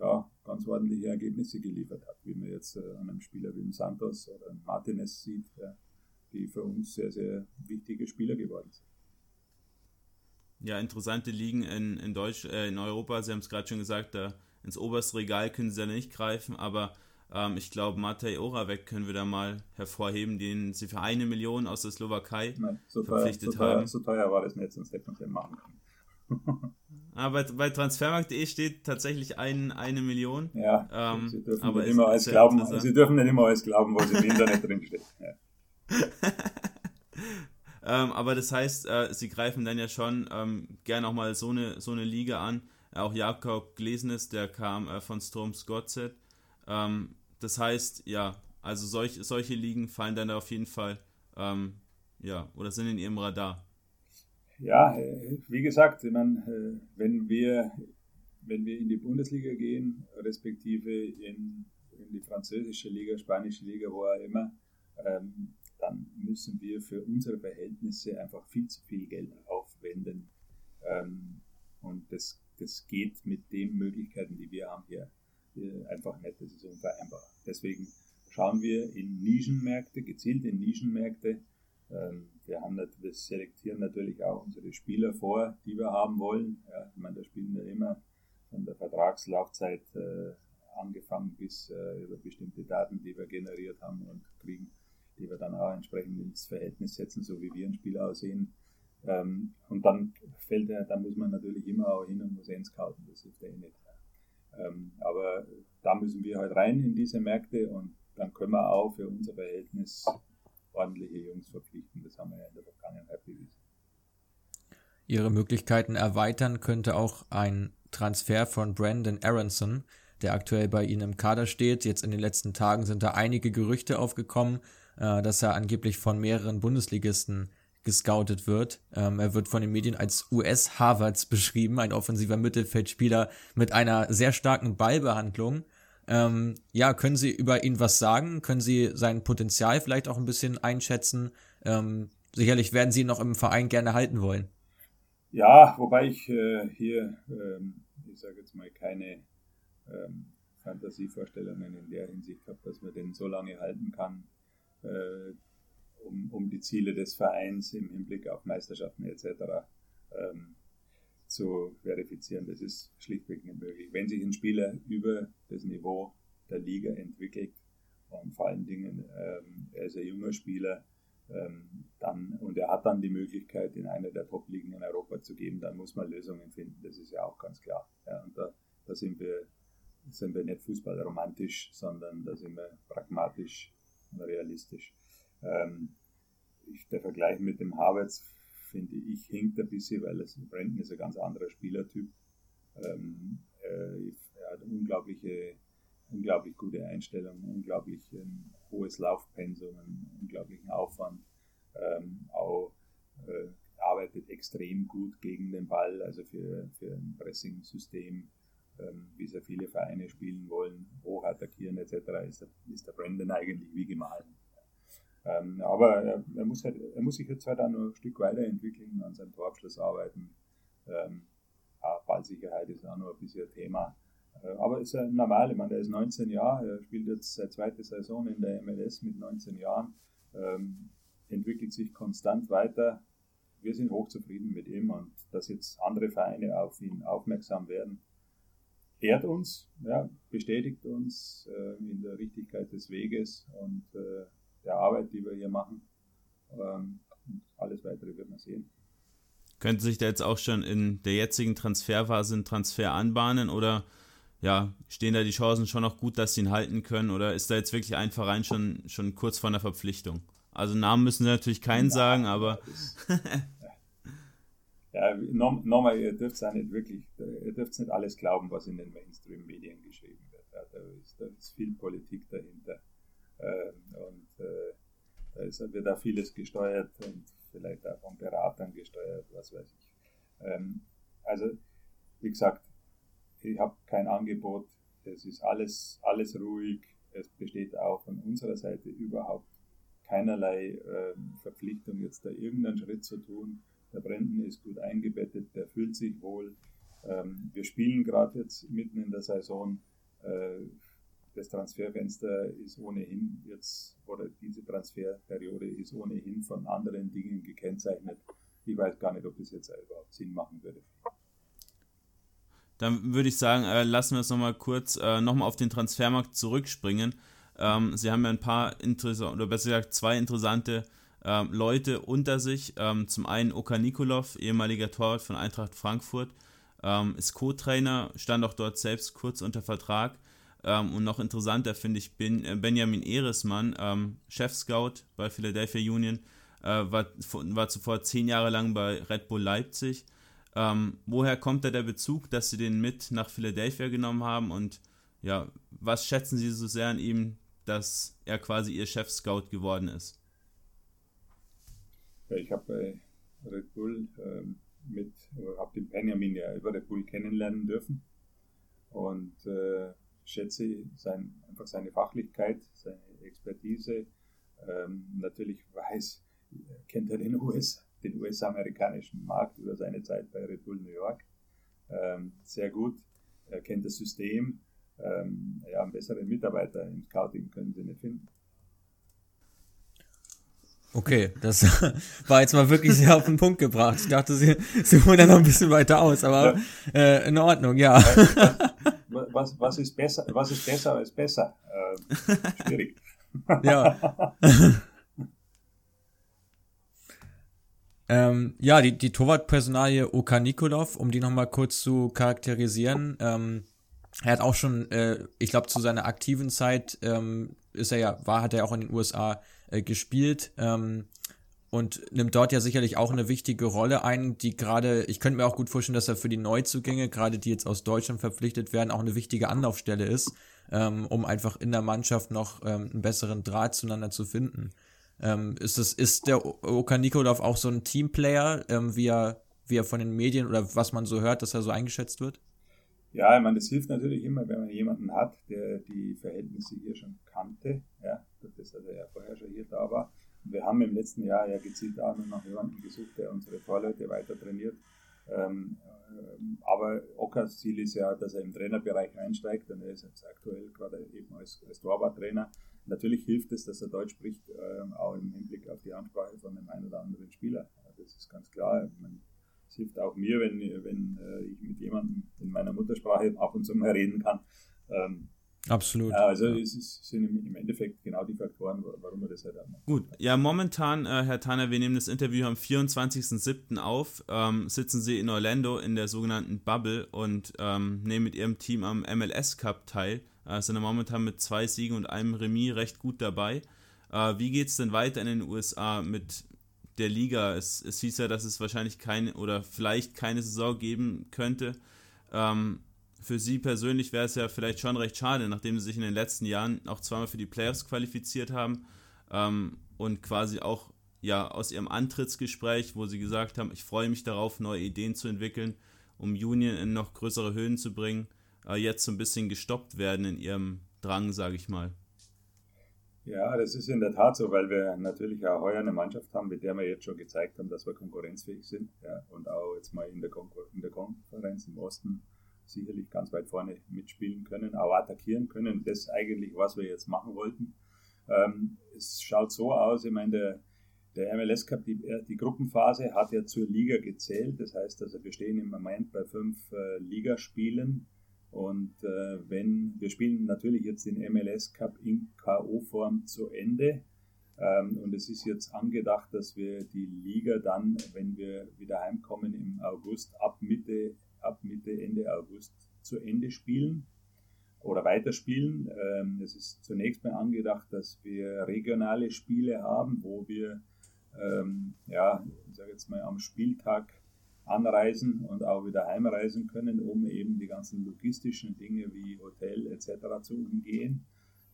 Speaker 2: ja, ganz ordentliche Ergebnisse geliefert hat, wie man jetzt äh, an einem Spieler wie Santos oder Martinez sieht. Die für uns sehr, sehr wichtige Spieler geworden sind.
Speaker 1: Ja, interessante Ligen in, in, Deutsch, äh, in Europa, Sie haben es gerade schon gesagt, da ins oberste Regal können Sie da nicht greifen, aber ähm, ich glaube, Matej Oravec können wir da mal hervorheben, den Sie für eine Million aus der Slowakei
Speaker 2: Nein, so verpflichtet teuer, so haben. so teuer war das nicht, sonst hätte man machen können.
Speaker 1: aber bei Transfermarkt.de steht tatsächlich ein, eine Million.
Speaker 2: Ja, ähm, Sie, dürfen aber nicht immer alles glauben, Sie dürfen nicht immer alles glauben, was im Internet drinsteht. Ja.
Speaker 1: Ähm, aber das heißt, äh, Sie greifen dann ja schon ähm, gerne auch mal so eine, so eine Liga an. Auch Jakob Glesnes, der kam äh, von Storms Godset. Ähm, das heißt, ja, also solch, solche Ligen fallen dann auf jeden Fall, ähm, ja, oder sind in ihrem Radar.
Speaker 2: Ja, äh, wie gesagt, meine, äh, wenn wir, wenn wir in die Bundesliga gehen, respektive in, in die französische Liga, spanische Liga, wo auch immer, ähm, dann müssen wir für unsere Verhältnisse einfach viel zu viel Geld aufwenden. Ähm, und das, das geht mit den Möglichkeiten, die wir haben hier einfach nicht, das ist unvereinbar. Deswegen schauen wir in Nischenmärkte, gezielt in Nischenmärkte. Ähm, wir, haben nicht, wir selektieren natürlich auch unsere Spieler vor, die wir haben wollen. Ja, ich meine, da spielen wir immer von der Vertragslaufzeit äh, angefangen bis äh, über bestimmte Daten, die wir generiert haben und kriegen, die wir dann auch entsprechend ins Verhältnis setzen, so wie wir ein Spiel aussehen. Ähm, und dann fällt er, dann muss man natürlich immer auch hin und muss ihn scouten, das hilft ja eh nicht. Ähm, aber da müssen wir halt rein in diese Märkte und dann können wir auch für unser Verhältnis ordentliche Jungs verpflichten. Das haben wir ja in der Vergangenheit bewiesen.
Speaker 3: Ihre Möglichkeiten erweitern könnte auch ein Transfer von Brandon Aronson, der aktuell bei Ihnen im Kader steht. Jetzt in den letzten Tagen sind da einige Gerüchte aufgekommen, äh, dass er angeblich von mehreren Bundesligisten gescoutet wird. Ähm, er wird von den Medien als US Harvards beschrieben, ein offensiver Mittelfeldspieler mit einer sehr starken Ballbehandlung. Ähm, ja, können Sie über ihn was sagen? Können Sie sein Potenzial vielleicht auch ein bisschen einschätzen? Ähm, sicherlich werden Sie ihn noch im Verein gerne halten wollen.
Speaker 2: Ja, wobei ich äh, hier, ähm, ich sage jetzt mal, keine ähm, Fantasievorstellungen in der Hinsicht habe, dass man den so lange halten kann. Äh, um, um die Ziele des Vereins im Hinblick auf Meisterschaften etc. Ähm, zu verifizieren. Das ist schlichtweg nicht möglich. Wenn sich ein Spieler über das Niveau der Liga entwickelt und vor allen Dingen ähm, er ist ein junger Spieler, ähm, dann, und er hat dann die Möglichkeit, in einer der Top-Ligen in Europa zu gehen, dann muss man Lösungen finden. Das ist ja auch ganz klar. Ja, und da, da sind, wir, sind wir nicht fußballromantisch, sondern da sind wir pragmatisch realistisch. Ähm, ich, der Vergleich mit dem Havertz, finde ich, hinkt ein bisschen, weil es, Brandon ist ein ganz anderer Spielertyp. Ähm, äh, er hat unglaubliche, unglaublich gute Einstellung, unglaublich ein hohes Laufpensum, einen unglaublichen Aufwand. Ähm, auch äh, arbeitet extrem gut gegen den Ball, also für, für ein Pressing-System, ähm, wie sehr viele Vereine spielen wollen, hoch attackieren etc., ist der, ist der Brandon eigentlich wie gemahlen. Ähm, aber er, er, muss halt, er muss sich jetzt halt auch noch ein Stück weiterentwickeln, an seinem Torabschluss arbeiten. Ähm, Ballsicherheit ist auch noch ein bisschen ein Thema. Äh, aber ist ja normal, ich meine, er ist 19 Jahre, er spielt jetzt seine zweite Saison in der MLS mit 19 Jahren, ähm, entwickelt sich konstant weiter. Wir sind hochzufrieden mit ihm und dass jetzt andere Vereine auf ihn aufmerksam werden, ehrt uns, ja, bestätigt uns äh, in der Richtigkeit des Weges und äh, der Arbeit, die wir hier machen. Ähm, alles weitere wird man sehen.
Speaker 1: Könnte sich da jetzt auch schon in der jetzigen Transferphase ein Transfer anbahnen oder ja, stehen da die Chancen schon noch gut, dass sie ihn halten können oder ist da jetzt wirklich ein Verein schon, schon kurz vor einer Verpflichtung? Also Namen müssen sie natürlich keinen ja, sagen, aber.
Speaker 2: ja, nochmal, ihr dürft es nicht wirklich, ihr dürft nicht alles glauben, was in den Mainstream-Medien geschrieben wird. Ja, da, ist, da ist viel Politik dahinter. Ähm, und äh, da ist, wird auch vieles gesteuert und vielleicht auch von Beratern gesteuert, was weiß ich. Ähm, also, wie gesagt, ich habe kein Angebot, es ist alles, alles ruhig, es besteht auch von unserer Seite überhaupt keinerlei äh, Verpflichtung, jetzt da irgendeinen Schritt zu tun. Der Brandon ist gut eingebettet, der fühlt sich wohl. Ähm, wir spielen gerade jetzt mitten in der Saison. Äh, das Transferfenster ist ohnehin jetzt, oder diese Transferperiode ist ohnehin von anderen Dingen gekennzeichnet. Ich weiß gar nicht, ob das jetzt überhaupt Sinn machen würde.
Speaker 1: Dann würde ich sagen, äh, lassen wir es nochmal kurz äh, nochmal auf den Transfermarkt zurückspringen. Ähm, Sie haben ja ein paar interessante, oder besser gesagt zwei interessante ähm, Leute unter sich. Ähm, zum einen Oka Nikolov, ehemaliger Torwart von Eintracht Frankfurt, ähm, ist Co-Trainer, stand auch dort selbst kurz unter Vertrag. Ähm, und noch interessanter finde ich ben, äh, Benjamin Ehresmann, ähm, Chef-Scout bei Philadelphia Union, äh, war, war zuvor zehn Jahre lang bei Red Bull Leipzig. Ähm, woher kommt da der Bezug, dass sie den mit nach Philadelphia genommen haben und ja, was schätzen Sie so sehr an ihm, dass er quasi Ihr Chef-Scout geworden ist?
Speaker 2: Ich habe bei Red Bull ähm, mit, habe den Benjamin ja über Red Bull kennenlernen dürfen und äh, schätze sein, einfach seine Fachlichkeit, seine Expertise. Ähm, natürlich weiß, kennt er den US, den US-amerikanischen Markt über seine Zeit bei Red Bull New York ähm, sehr gut. Er kennt das System. Ähm, ja, einen besseren Mitarbeiter im Scouting können Sie nicht finden.
Speaker 3: Okay, das war jetzt mal wirklich sehr auf den Punkt gebracht. Ich dachte, Sie, Sie holen da noch ein bisschen weiter aus, aber äh, in Ordnung, ja.
Speaker 2: Was, was, ist besser, was ist besser als besser? Äh, schwierig.
Speaker 3: ja. ähm, ja, die, die Torwartpersonalie Oka Nikolov, um die nochmal kurz zu charakterisieren. Ähm, er hat auch schon, äh, ich glaube, zu seiner aktiven Zeit ähm, ist er ja, war, hat er auch in den USA äh, gespielt ähm, und nimmt dort ja sicherlich auch eine wichtige Rolle ein, die gerade, ich könnte mir auch gut vorstellen, dass er für die Neuzugänge, gerade die jetzt aus Deutschland verpflichtet werden, auch eine wichtige Anlaufstelle ist, ähm, um einfach in der Mannschaft noch ähm, einen besseren Draht zueinander zu finden. Ähm, ist, das, ist der Oka Nikolov auch so ein Teamplayer, ähm, wie, er, wie er von den Medien oder was man so hört, dass er so eingeschätzt wird?
Speaker 2: Ja, ich meine, das hilft natürlich immer, wenn man jemanden hat, der die Verhältnisse hier schon kannte, ja, dass er ja vorher schon hier da war. Und wir haben im letzten Jahr ja gezielt auch noch nach jemandem gesucht, der unsere Torleute weiter trainiert. Ähm, ähm, aber Ockers Ziel ist ja, dass er im Trainerbereich einsteigt und er ist jetzt aktuell gerade eben als, als Torwarttrainer. Natürlich hilft es, dass er Deutsch spricht, äh, auch im Hinblick auf die Ansprache von dem einen oder anderen Spieler. Das ist ganz klar. Es hilft auch mir, wenn, wenn äh, ich mit jemandem in meiner Muttersprache ab und zu mal reden kann. Ähm,
Speaker 3: Absolut.
Speaker 2: Ja, also es ist, sind im Endeffekt genau die Faktoren, warum wir das halt haben.
Speaker 1: Gut, ja, momentan, äh, Herr Tanner, wir nehmen das Interview am 24.07. auf, ähm, sitzen Sie in Orlando in der sogenannten Bubble und ähm, nehmen mit Ihrem Team am MLS Cup teil. Äh, sind momentan mit zwei Siegen und einem Remis recht gut dabei. Äh, wie geht es denn weiter in den USA mit der Liga. Es, es hieß ja, dass es wahrscheinlich keine oder vielleicht keine Saison geben könnte. Ähm, für Sie persönlich wäre es ja vielleicht schon recht schade, nachdem Sie sich in den letzten Jahren auch zweimal für die Playoffs qualifiziert haben ähm, und quasi auch ja aus Ihrem Antrittsgespräch, wo Sie gesagt haben, ich freue mich darauf, neue Ideen zu entwickeln, um Union in noch größere Höhen zu bringen, äh, jetzt so ein bisschen gestoppt werden in Ihrem Drang, sage ich mal.
Speaker 2: Ja, das ist in der Tat so, weil wir natürlich auch heuer eine Mannschaft haben, mit der wir jetzt schon gezeigt haben, dass wir konkurrenzfähig sind ja, und auch jetzt mal in der, Konkur in der Konferenz im Osten sicherlich ganz weit vorne mitspielen können, auch attackieren können. Das ist eigentlich, was wir jetzt machen wollten. Ähm, es schaut so aus, ich meine, der, der MLS Cup, die, die, Gruppenphase hat ja zur Liga gezählt. Das heißt also, wir stehen im Moment bei fünf äh, Ligaspielen und äh, wenn wir spielen natürlich jetzt den MLS Cup in K.O.-Form zu Ende. Ähm, und es ist jetzt angedacht, dass wir die Liga dann, wenn wir wieder heimkommen im August, ab Mitte, August zu Ende spielen oder weiterspielen. Ähm, es ist zunächst mal angedacht, dass wir regionale Spiele haben, wo wir ähm, ja, ich sage jetzt mal am Spieltag anreisen und auch wieder heimreisen können, um eben die ganzen logistischen Dinge wie Hotel etc. zu umgehen.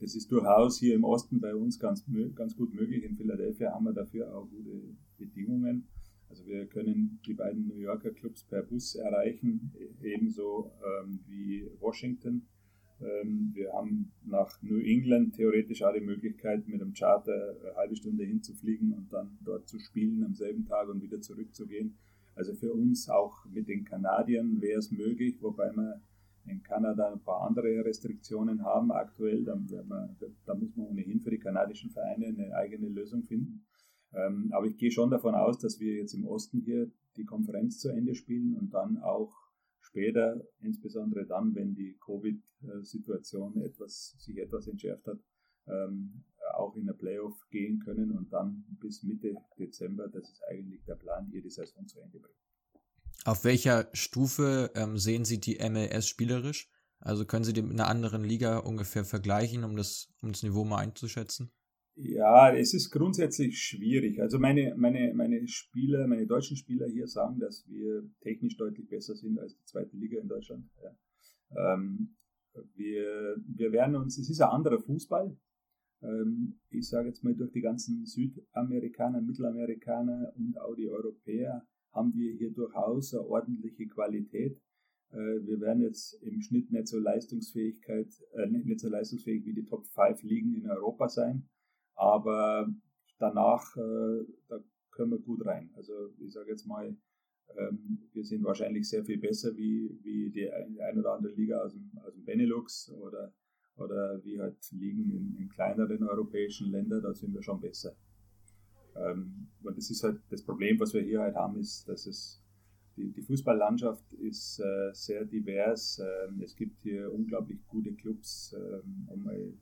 Speaker 2: Das ist durchaus hier im Osten bei uns ganz, ganz gut möglich. In Philadelphia haben wir dafür auch gute Bedingungen. Also wir können die beiden New Yorker Clubs per Bus erreichen, ebenso ähm, wie Washington. Ähm, wir haben nach New England theoretisch auch die Möglichkeit, mit einem Charter eine halbe Stunde hinzufliegen und dann dort zu spielen am selben Tag und wieder zurückzugehen. Also für uns auch mit den Kanadiern wäre es möglich, wobei wir in Kanada ein paar andere Restriktionen haben aktuell, man, da muss man ohnehin für die kanadischen Vereine eine eigene Lösung finden. Ähm, aber ich gehe schon davon aus, dass wir jetzt im Osten hier die Konferenz zu Ende spielen und dann auch später, insbesondere dann, wenn die Covid-Situation etwas, sich etwas entschärft hat, ähm, auch in der Playoff gehen können und dann bis Mitte Dezember, das ist eigentlich der Plan, hier die Saison zu Ende bringen.
Speaker 3: Auf welcher Stufe ähm, sehen Sie die MLS spielerisch? Also können Sie die mit einer anderen Liga ungefähr vergleichen, um das, um das Niveau mal einzuschätzen?
Speaker 2: Ja, es ist grundsätzlich schwierig. Also meine, meine, meine Spieler, meine deutschen Spieler hier sagen, dass wir technisch deutlich besser sind als die zweite Liga in Deutschland. Ja. Ähm, wir, wir werden uns, es ist ein anderer Fußball. Ähm, ich sage jetzt mal durch die ganzen Südamerikaner, Mittelamerikaner und auch die Europäer haben wir hier durchaus eine ordentliche Qualität. Äh, wir werden jetzt im Schnitt nicht so Leistungsfähigkeit, äh, nicht so leistungsfähig wie die Top 5 Ligen in Europa sein, aber danach, äh, da können wir gut rein. Also ich sage jetzt mal, ähm, wir sind wahrscheinlich sehr viel besser wie, wie die ein oder andere Liga aus dem, aus dem Benelux oder, oder wie halt Ligen in, in kleineren europäischen Ländern, da sind wir schon besser. Ähm, und das ist halt das Problem, was wir hier halt haben, ist, dass es die, die Fußballlandschaft ist äh, sehr divers. Ähm, es gibt hier unglaublich gute Clubs, ähm, um mal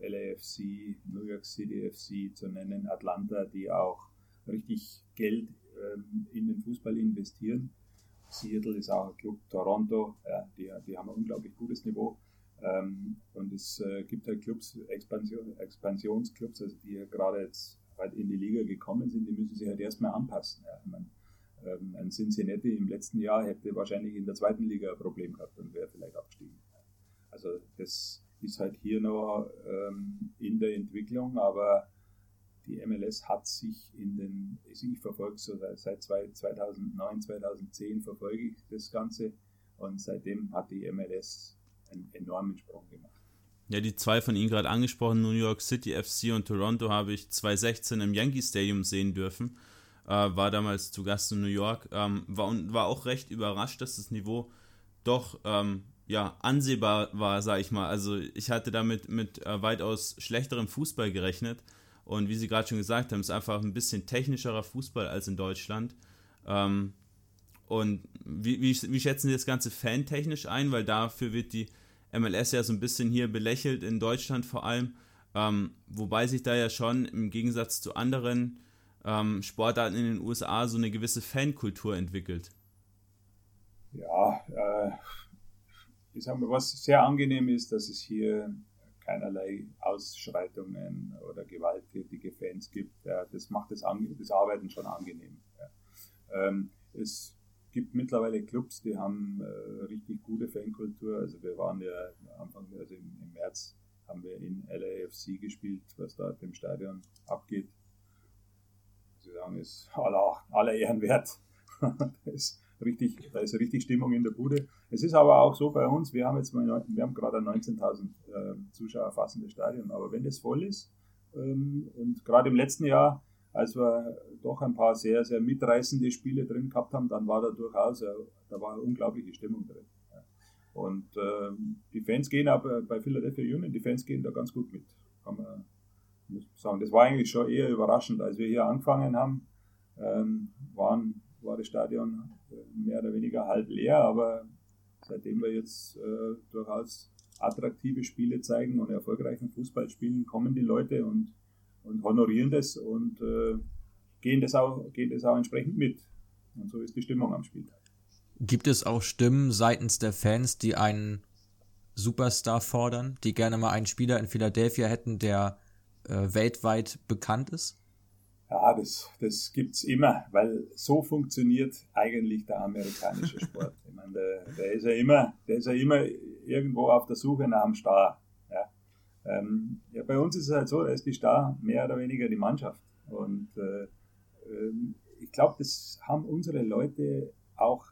Speaker 2: LAFC, New York City FC zu nennen, Atlanta, die auch richtig Geld ähm, in den Fußball investieren. Seattle ist auch ein Club, Toronto, ja, die, die haben ein unglaublich gutes Niveau. Ähm, und es äh, gibt halt Clubs, Expansion, Expansionsclubs, also die gerade jetzt halt in die Liga gekommen sind, die müssen sich halt erstmal anpassen. Ja. Man, ähm, ein Cincinnati im letzten Jahr hätte wahrscheinlich in der zweiten Liga ein Problem gehabt und wäre vielleicht abgestiegen. Also das ist halt hier noch ähm, in der Entwicklung, aber die MLS hat sich in den, ich verfolge so seit 2009, 2010 verfolge ich das Ganze und seitdem hat die MLS einen enormen Sprung gemacht.
Speaker 1: Ja, die zwei von Ihnen gerade angesprochen, New York City FC und Toronto, habe ich 2016 im Yankee Stadium sehen dürfen. Äh, war damals zu Gast in New York. Ähm, war, war auch recht überrascht, dass das Niveau doch ähm, ja, ansehbar war, sag ich mal. Also ich hatte damit mit äh, weitaus schlechterem Fußball gerechnet. Und wie Sie gerade schon gesagt haben, ist einfach ein bisschen technischerer Fußball als in Deutschland. Ähm, und wie, wie, wie schätzen Sie das Ganze fantechnisch ein? Weil dafür wird die MLS ja so ein bisschen hier belächelt, in Deutschland vor allem. Ähm, wobei sich da ja schon im Gegensatz zu anderen ähm, Sportarten in den USA so eine gewisse Fankultur entwickelt.
Speaker 2: Ja, äh, ich sag mal, was sehr angenehm ist, dass es hier keinerlei Ausschreitungen oder gewalttätige Fans gibt. Ja, das macht das, das, Arbeiten schon angenehm. Ja. Ähm, es gibt mittlerweile Clubs, die haben äh, richtig gute Fankultur. Also wir waren ja Anfang, also im, im, März haben wir in LAFC gespielt, was dort im Stadion abgeht. Sie sagen, ist aller, aller Ehren wert. ist richtig, da ist richtig Stimmung in der Bude. Es ist aber auch so bei uns, wir haben jetzt mal, wir haben gerade 19.000 äh, Zuschauer fassendes Stadion, aber wenn das voll ist, ähm, und gerade im letzten Jahr als wir doch ein paar sehr, sehr mitreißende Spiele drin gehabt haben, dann war da durchaus, äh, da war unglaubliche Stimmung drin. Und äh, die Fans gehen aber bei Philadelphia Union, die Fans gehen da ganz gut mit. Kann man muss sagen. Das war eigentlich schon eher überraschend. Als wir hier angefangen haben, ähm, waren, war das Stadion mehr oder weniger halb leer, aber seitdem wir jetzt äh, durchaus attraktive Spiele zeigen und erfolgreichen Fußball spielen, kommen die Leute und und honorieren das und äh, gehen, das auch, gehen das auch entsprechend mit. Und so ist die Stimmung am Spieltag.
Speaker 3: Gibt es auch Stimmen seitens der Fans, die einen Superstar fordern, die gerne mal einen Spieler in Philadelphia hätten, der äh, weltweit bekannt ist?
Speaker 2: Ja, das, das gibt es immer, weil so funktioniert eigentlich der amerikanische Sport. Ich meine, der, der, ist ja immer, der ist ja immer irgendwo auf der Suche nach einem Star. Ähm, ja, bei uns ist es halt so, da ist die Star mehr oder weniger die Mannschaft. Und äh, ähm, ich glaube, das haben unsere Leute auch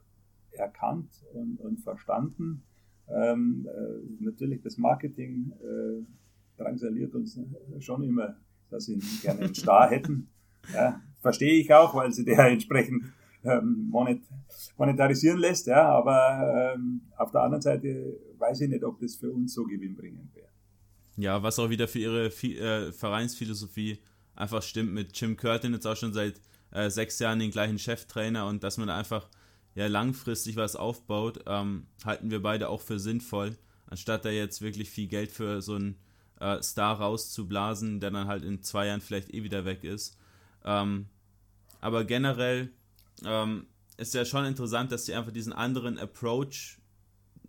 Speaker 2: erkannt und, und verstanden. Ähm, äh, natürlich, das Marketing äh, drangsaliert uns schon immer, dass sie gerne einen Star hätten. Ja, verstehe ich auch, weil sie der entsprechend ähm, monet, monetarisieren lässt. Ja, aber ähm, auf der anderen Seite weiß ich nicht, ob das für uns so gewinnbringend wäre.
Speaker 1: Ja, was auch wieder für ihre äh, Vereinsphilosophie einfach stimmt mit Jim Curtin jetzt auch schon seit äh, sechs Jahren den gleichen Cheftrainer und dass man einfach ja langfristig was aufbaut, ähm, halten wir beide auch für sinnvoll, anstatt da jetzt wirklich viel Geld für so einen äh, Star rauszublasen, der dann halt in zwei Jahren vielleicht eh wieder weg ist. Ähm, aber generell ähm, ist ja schon interessant, dass sie einfach diesen anderen Approach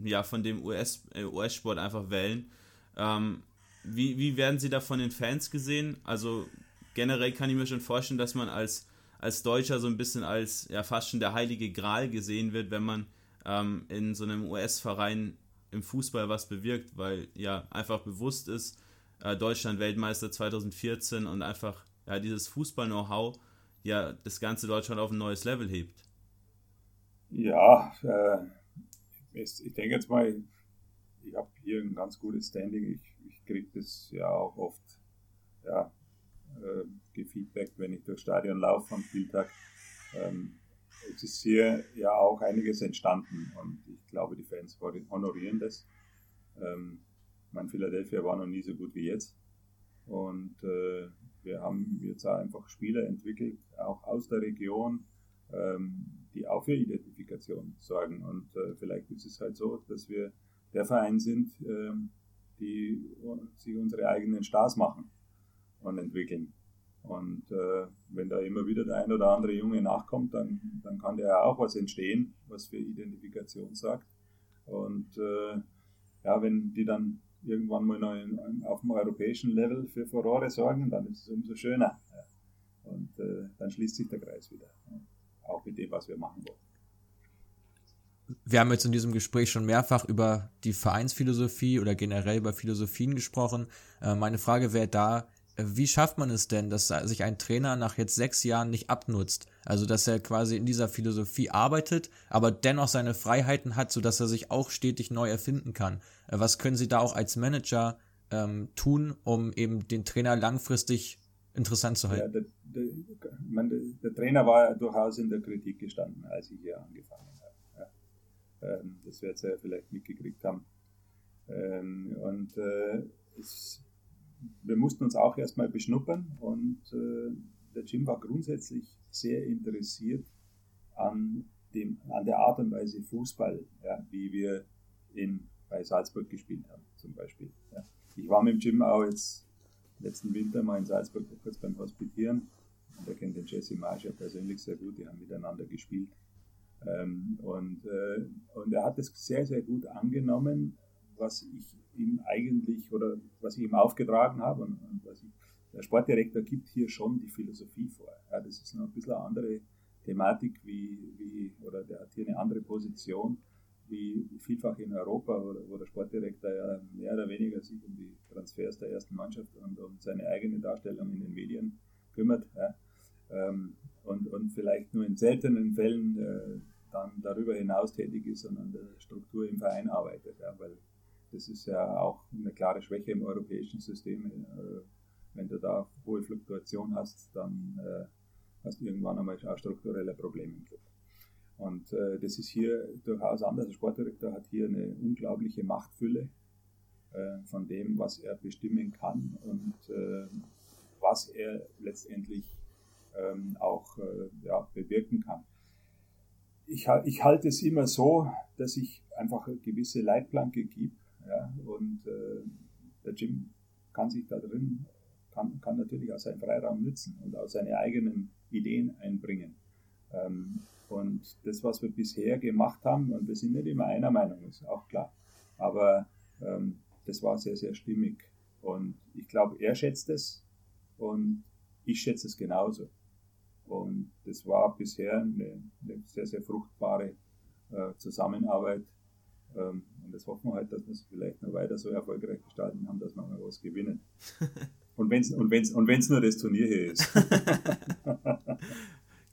Speaker 1: ja, von dem US-Sport äh, US einfach wählen. Ähm, wie, wie werden sie da von den Fans gesehen? Also generell kann ich mir schon vorstellen, dass man als, als Deutscher so ein bisschen als ja fast schon der heilige Gral gesehen wird, wenn man ähm, in so einem US-Verein im Fußball was bewirkt, weil ja einfach bewusst ist, äh, Deutschland Weltmeister 2014 und einfach ja dieses Fußball-Know-how ja das ganze Deutschland auf ein neues Level hebt.
Speaker 2: Ja, äh, ich denke jetzt mal, ich habe hier ein ganz gutes Standing. Ich, ich kriege das ja auch oft ja, äh, gefeedbackt, wenn ich durchs Stadion laufe am Spieltag. Ähm, es ist hier ja auch einiges entstanden und ich glaube, die Fans honorieren das. Ähm, mein Philadelphia war noch nie so gut wie jetzt. Und äh, wir haben jetzt einfach Spieler entwickelt, auch aus der Region, ähm, die auch für Identifikation sorgen. Und äh, vielleicht ist es halt so, dass wir der Verein sind, ähm, die sich unsere eigenen Stars machen und entwickeln. Und äh, wenn da immer wieder der ein oder andere Junge nachkommt, dann, dann kann da ja auch was entstehen, was für Identifikation sagt. Und äh, ja, wenn die dann irgendwann mal noch in, auf dem europäischen Level für Furore sorgen, dann ist es umso schöner. Ja. Und äh, dann schließt sich der Kreis wieder. Ja. Auch mit dem, was wir machen wollen.
Speaker 3: Wir haben jetzt in diesem Gespräch schon mehrfach über die Vereinsphilosophie oder generell über Philosophien gesprochen. Äh, meine Frage wäre da, wie schafft man es denn, dass sich ein Trainer nach jetzt sechs Jahren nicht abnutzt? Also, dass er quasi in dieser Philosophie arbeitet, aber dennoch seine Freiheiten hat, sodass er sich auch stetig neu erfinden kann. Äh, was können Sie da auch als Manager ähm, tun, um eben den Trainer langfristig interessant zu halten?
Speaker 2: Ja, der, der, man, der, Trainer war ja durchaus in der Kritik gestanden, als ich hier angefangen habe. Ja. Ähm, das wird Sie ja vielleicht mitgekriegt haben. Ähm, und äh, es wir mussten uns auch erstmal beschnuppern und äh, der Jim war grundsätzlich sehr interessiert an, dem, an der Art und Weise Fußball, ja, wie wir in, bei Salzburg gespielt haben, zum Beispiel. Ja. Ich war mit dem Jim auch jetzt letzten Winter mal in Salzburg kurz beim Hospitieren. Und er kennt den Jesse Marsch ja persönlich sehr gut, die haben miteinander gespielt. Ähm, und, äh, und er hat es sehr, sehr gut angenommen, was ich ihm eigentlich oder was ich ihm aufgetragen habe und, und was ich, der Sportdirektor gibt hier schon die Philosophie vor. Ja, das ist noch ein bisschen eine andere Thematik wie, wie oder der hat hier eine andere Position wie vielfach in Europa, wo, der Sportdirektor ja mehr oder weniger sich um die Transfers der ersten Mannschaft und um seine eigene Darstellung in den Medien kümmert. Ja. Ähm, und, und vielleicht nur in seltenen Fällen äh, dann darüber hinaus tätig ist und an der Struktur im Verein arbeitet. Ja, weil das ist ja auch eine klare Schwäche im europäischen System. Äh, wenn du da hohe Fluktuation hast, dann äh, hast du irgendwann einmal auch strukturelle Probleme. Und äh, das ist hier durchaus anders. Der Sportdirektor hat hier eine unglaubliche Machtfülle von dem, was er bestimmen kann und was er letztendlich ähm, auch ja, bewirken kann. Ich, ich halte es immer so, dass ich einfach eine gewisse Leitplanke gebe ja, und äh, der Jim kann sich da drin, kann, kann natürlich auch seinen Freiraum nützen und auch seine eigenen Ideen einbringen. Ähm, und das, was wir bisher gemacht haben, und wir sind nicht immer einer Meinung, ist auch klar, aber ähm, das war sehr, sehr stimmig. Und ich glaube, er schätzt es und ich schätze es genauso. Und das war bisher eine, eine sehr, sehr fruchtbare äh, Zusammenarbeit. Ähm, das hoffen wir halt, dass wir es vielleicht noch weiter so erfolgreich gestalten haben, dass wir mal was gewinnen. Und wenn es und wenn's, und wenn's nur das Turnier hier ist.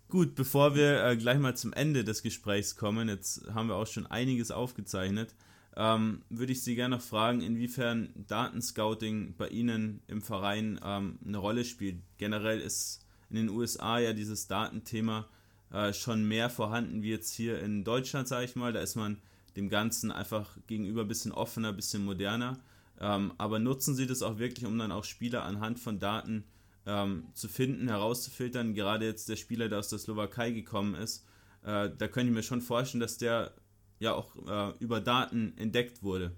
Speaker 1: Gut, bevor wir äh, gleich mal zum Ende des Gesprächs kommen, jetzt haben wir auch schon einiges aufgezeichnet, ähm, würde ich Sie gerne noch fragen, inwiefern Datenscouting bei Ihnen im Verein ähm, eine Rolle spielt. Generell ist in den USA ja dieses Datenthema äh, schon mehr vorhanden wie jetzt hier in Deutschland, sage ich mal. Da ist man dem Ganzen einfach gegenüber ein bisschen offener, ein bisschen moderner. Ähm, aber nutzen Sie das auch wirklich, um dann auch Spieler anhand von Daten ähm, zu finden, herauszufiltern? Gerade jetzt der Spieler, der aus der Slowakei gekommen ist, äh, da könnte ich mir schon vorstellen, dass der ja auch äh, über Daten entdeckt wurde.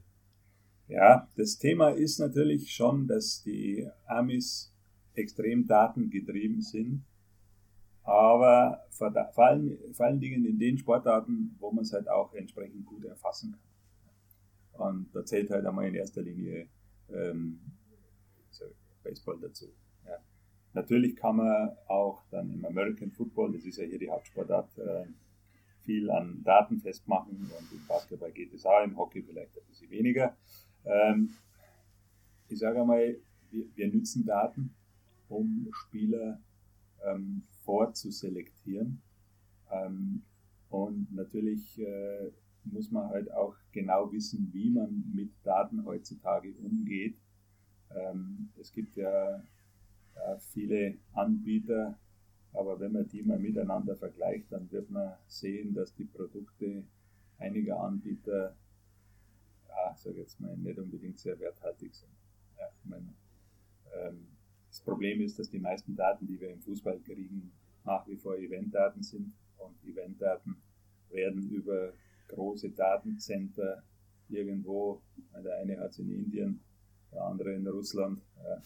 Speaker 2: Ja, das Thema ist natürlich schon, dass die Amis extrem datengetrieben sind, aber vor, vor, allen, vor allen Dingen in den Sportarten, wo man es halt auch entsprechend gut erfassen kann. Und da zählt halt einmal in erster Linie ähm, Baseball dazu. Ja. Natürlich kann man auch dann im American Football, das ist ja hier die Hauptsportart, äh, viel an Daten festmachen und im Basketball geht es auch, im Hockey vielleicht ein bisschen weniger. Ähm, ich sage einmal, wir, wir nützen Daten, um Spieler ähm, vorzuselektieren. Ähm, und natürlich äh, muss man halt auch genau wissen, wie man mit Daten heutzutage umgeht. Ähm, es gibt ja, ja, viele Anbieter, aber wenn man die mal miteinander vergleicht, dann wird man sehen, dass die Produkte einiger Anbieter ja, sage jetzt mal, nicht unbedingt sehr werthaltig sind. Ja, ich meine, ähm, das Problem ist, dass die meisten Daten, die wir im Fußball kriegen, nach wie vor Eventdaten sind und Eventdaten werden über große Datencenter irgendwo, der eine hat es in Indien, der andere in Russland, ja,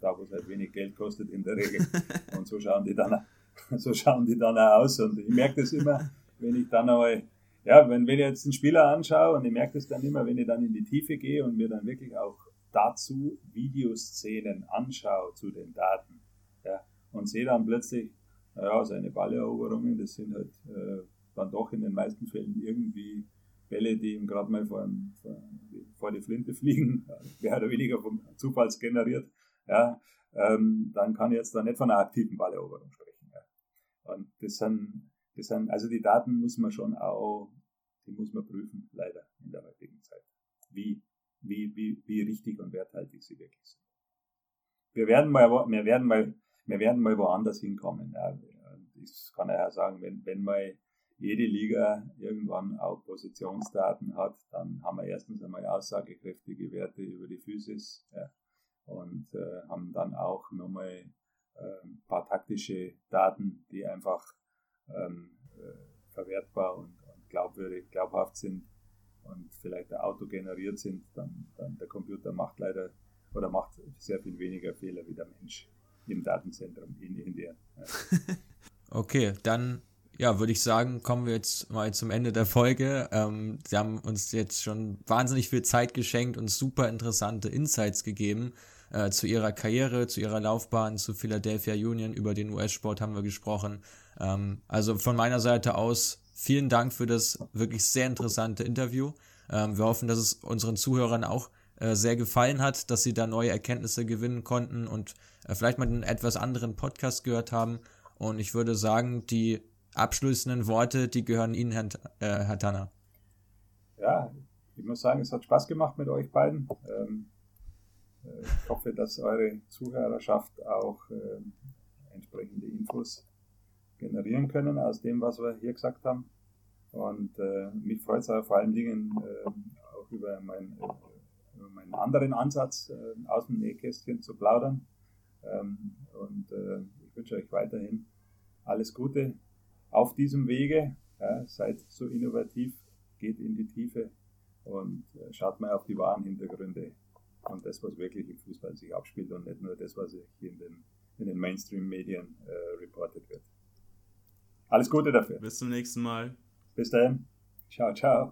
Speaker 2: da wo es halt wenig Geld kostet in der Regel. Und so schauen die dann, so schauen die dann auch aus. Und ich merke das immer, wenn ich dann einmal ja, wenn, wenn ich jetzt einen Spieler anschaue und ich merke das dann immer, wenn ich dann in die Tiefe gehe und mir dann wirklich auch dazu Videoszenen anschaue zu den Daten ja, und sehe dann plötzlich, naja, seine Balleroberungen, das sind halt äh, dann doch in den meisten Fällen irgendwie Bälle, die ihm gerade mal vor, vor, die Flinte fliegen, mehr oder weniger vom Zufall generiert, ja, ähm, dann kann ich jetzt da nicht von einer aktiven Balleroberung sprechen. Ja. Und das sind, das sind, also die Daten muss man schon auch die muss man prüfen, leider in der heutigen Zeit, wie, wie, wie, wie richtig und werthaltig sie wirklich sind. Wir werden mal, wir werden mal, wir werden mal woanders hinkommen. Ja. Das kann ich ja sagen, wenn, wenn mal jede Liga irgendwann auch Positionsdaten hat, dann haben wir erstens einmal aussagekräftige Werte über die Physis ja, und äh, haben dann auch nochmal äh, ein paar taktische Daten, die einfach ähm, äh, verwertbar und glaubwürdig, glaubhaft sind und vielleicht ein Auto generiert sind, dann, dann der Computer macht leider oder macht sehr viel weniger Fehler wie der Mensch im Datenzentrum in Indien. Ja.
Speaker 3: okay, dann ja, würde ich sagen, kommen wir jetzt mal zum Ende der Folge. Ähm, Sie haben uns jetzt schon wahnsinnig viel Zeit geschenkt und super interessante Insights gegeben äh, zu Ihrer Karriere, zu Ihrer Laufbahn, zu Philadelphia Union. Über den US-Sport haben wir gesprochen. Ähm, also von meiner Seite aus Vielen Dank für das wirklich sehr interessante Interview. Ähm, wir hoffen, dass es unseren Zuhörern auch äh, sehr gefallen hat, dass sie da neue Erkenntnisse gewinnen konnten und äh, vielleicht mal einen etwas anderen Podcast gehört haben. Und ich würde sagen, die abschließenden Worte, die gehören Ihnen, Herr, äh, Herr Tanner.
Speaker 2: Ja, ich muss sagen, es hat Spaß gemacht mit euch beiden. Ähm, äh, ich hoffe, dass eure Zuhörerschaft auch ähm, entsprechende Infos generieren können aus dem, was wir hier gesagt haben. Und äh, mich freut es auch vor allen Dingen äh, auch über, mein, äh, über meinen anderen Ansatz, äh, aus dem Nähkästchen zu plaudern. Ähm, und äh, ich wünsche euch weiterhin alles Gute auf diesem Wege. Ja, seid so innovativ, geht in die Tiefe und äh, schaut mal auf die wahren Hintergründe und das, was wirklich im Fußball sich abspielt und nicht nur das, was hier in den, in den Mainstream-Medien äh, reportet wird. Alles Gute dafür.
Speaker 1: Bis zum nächsten Mal.
Speaker 2: Bis dann. Ciao, ciao.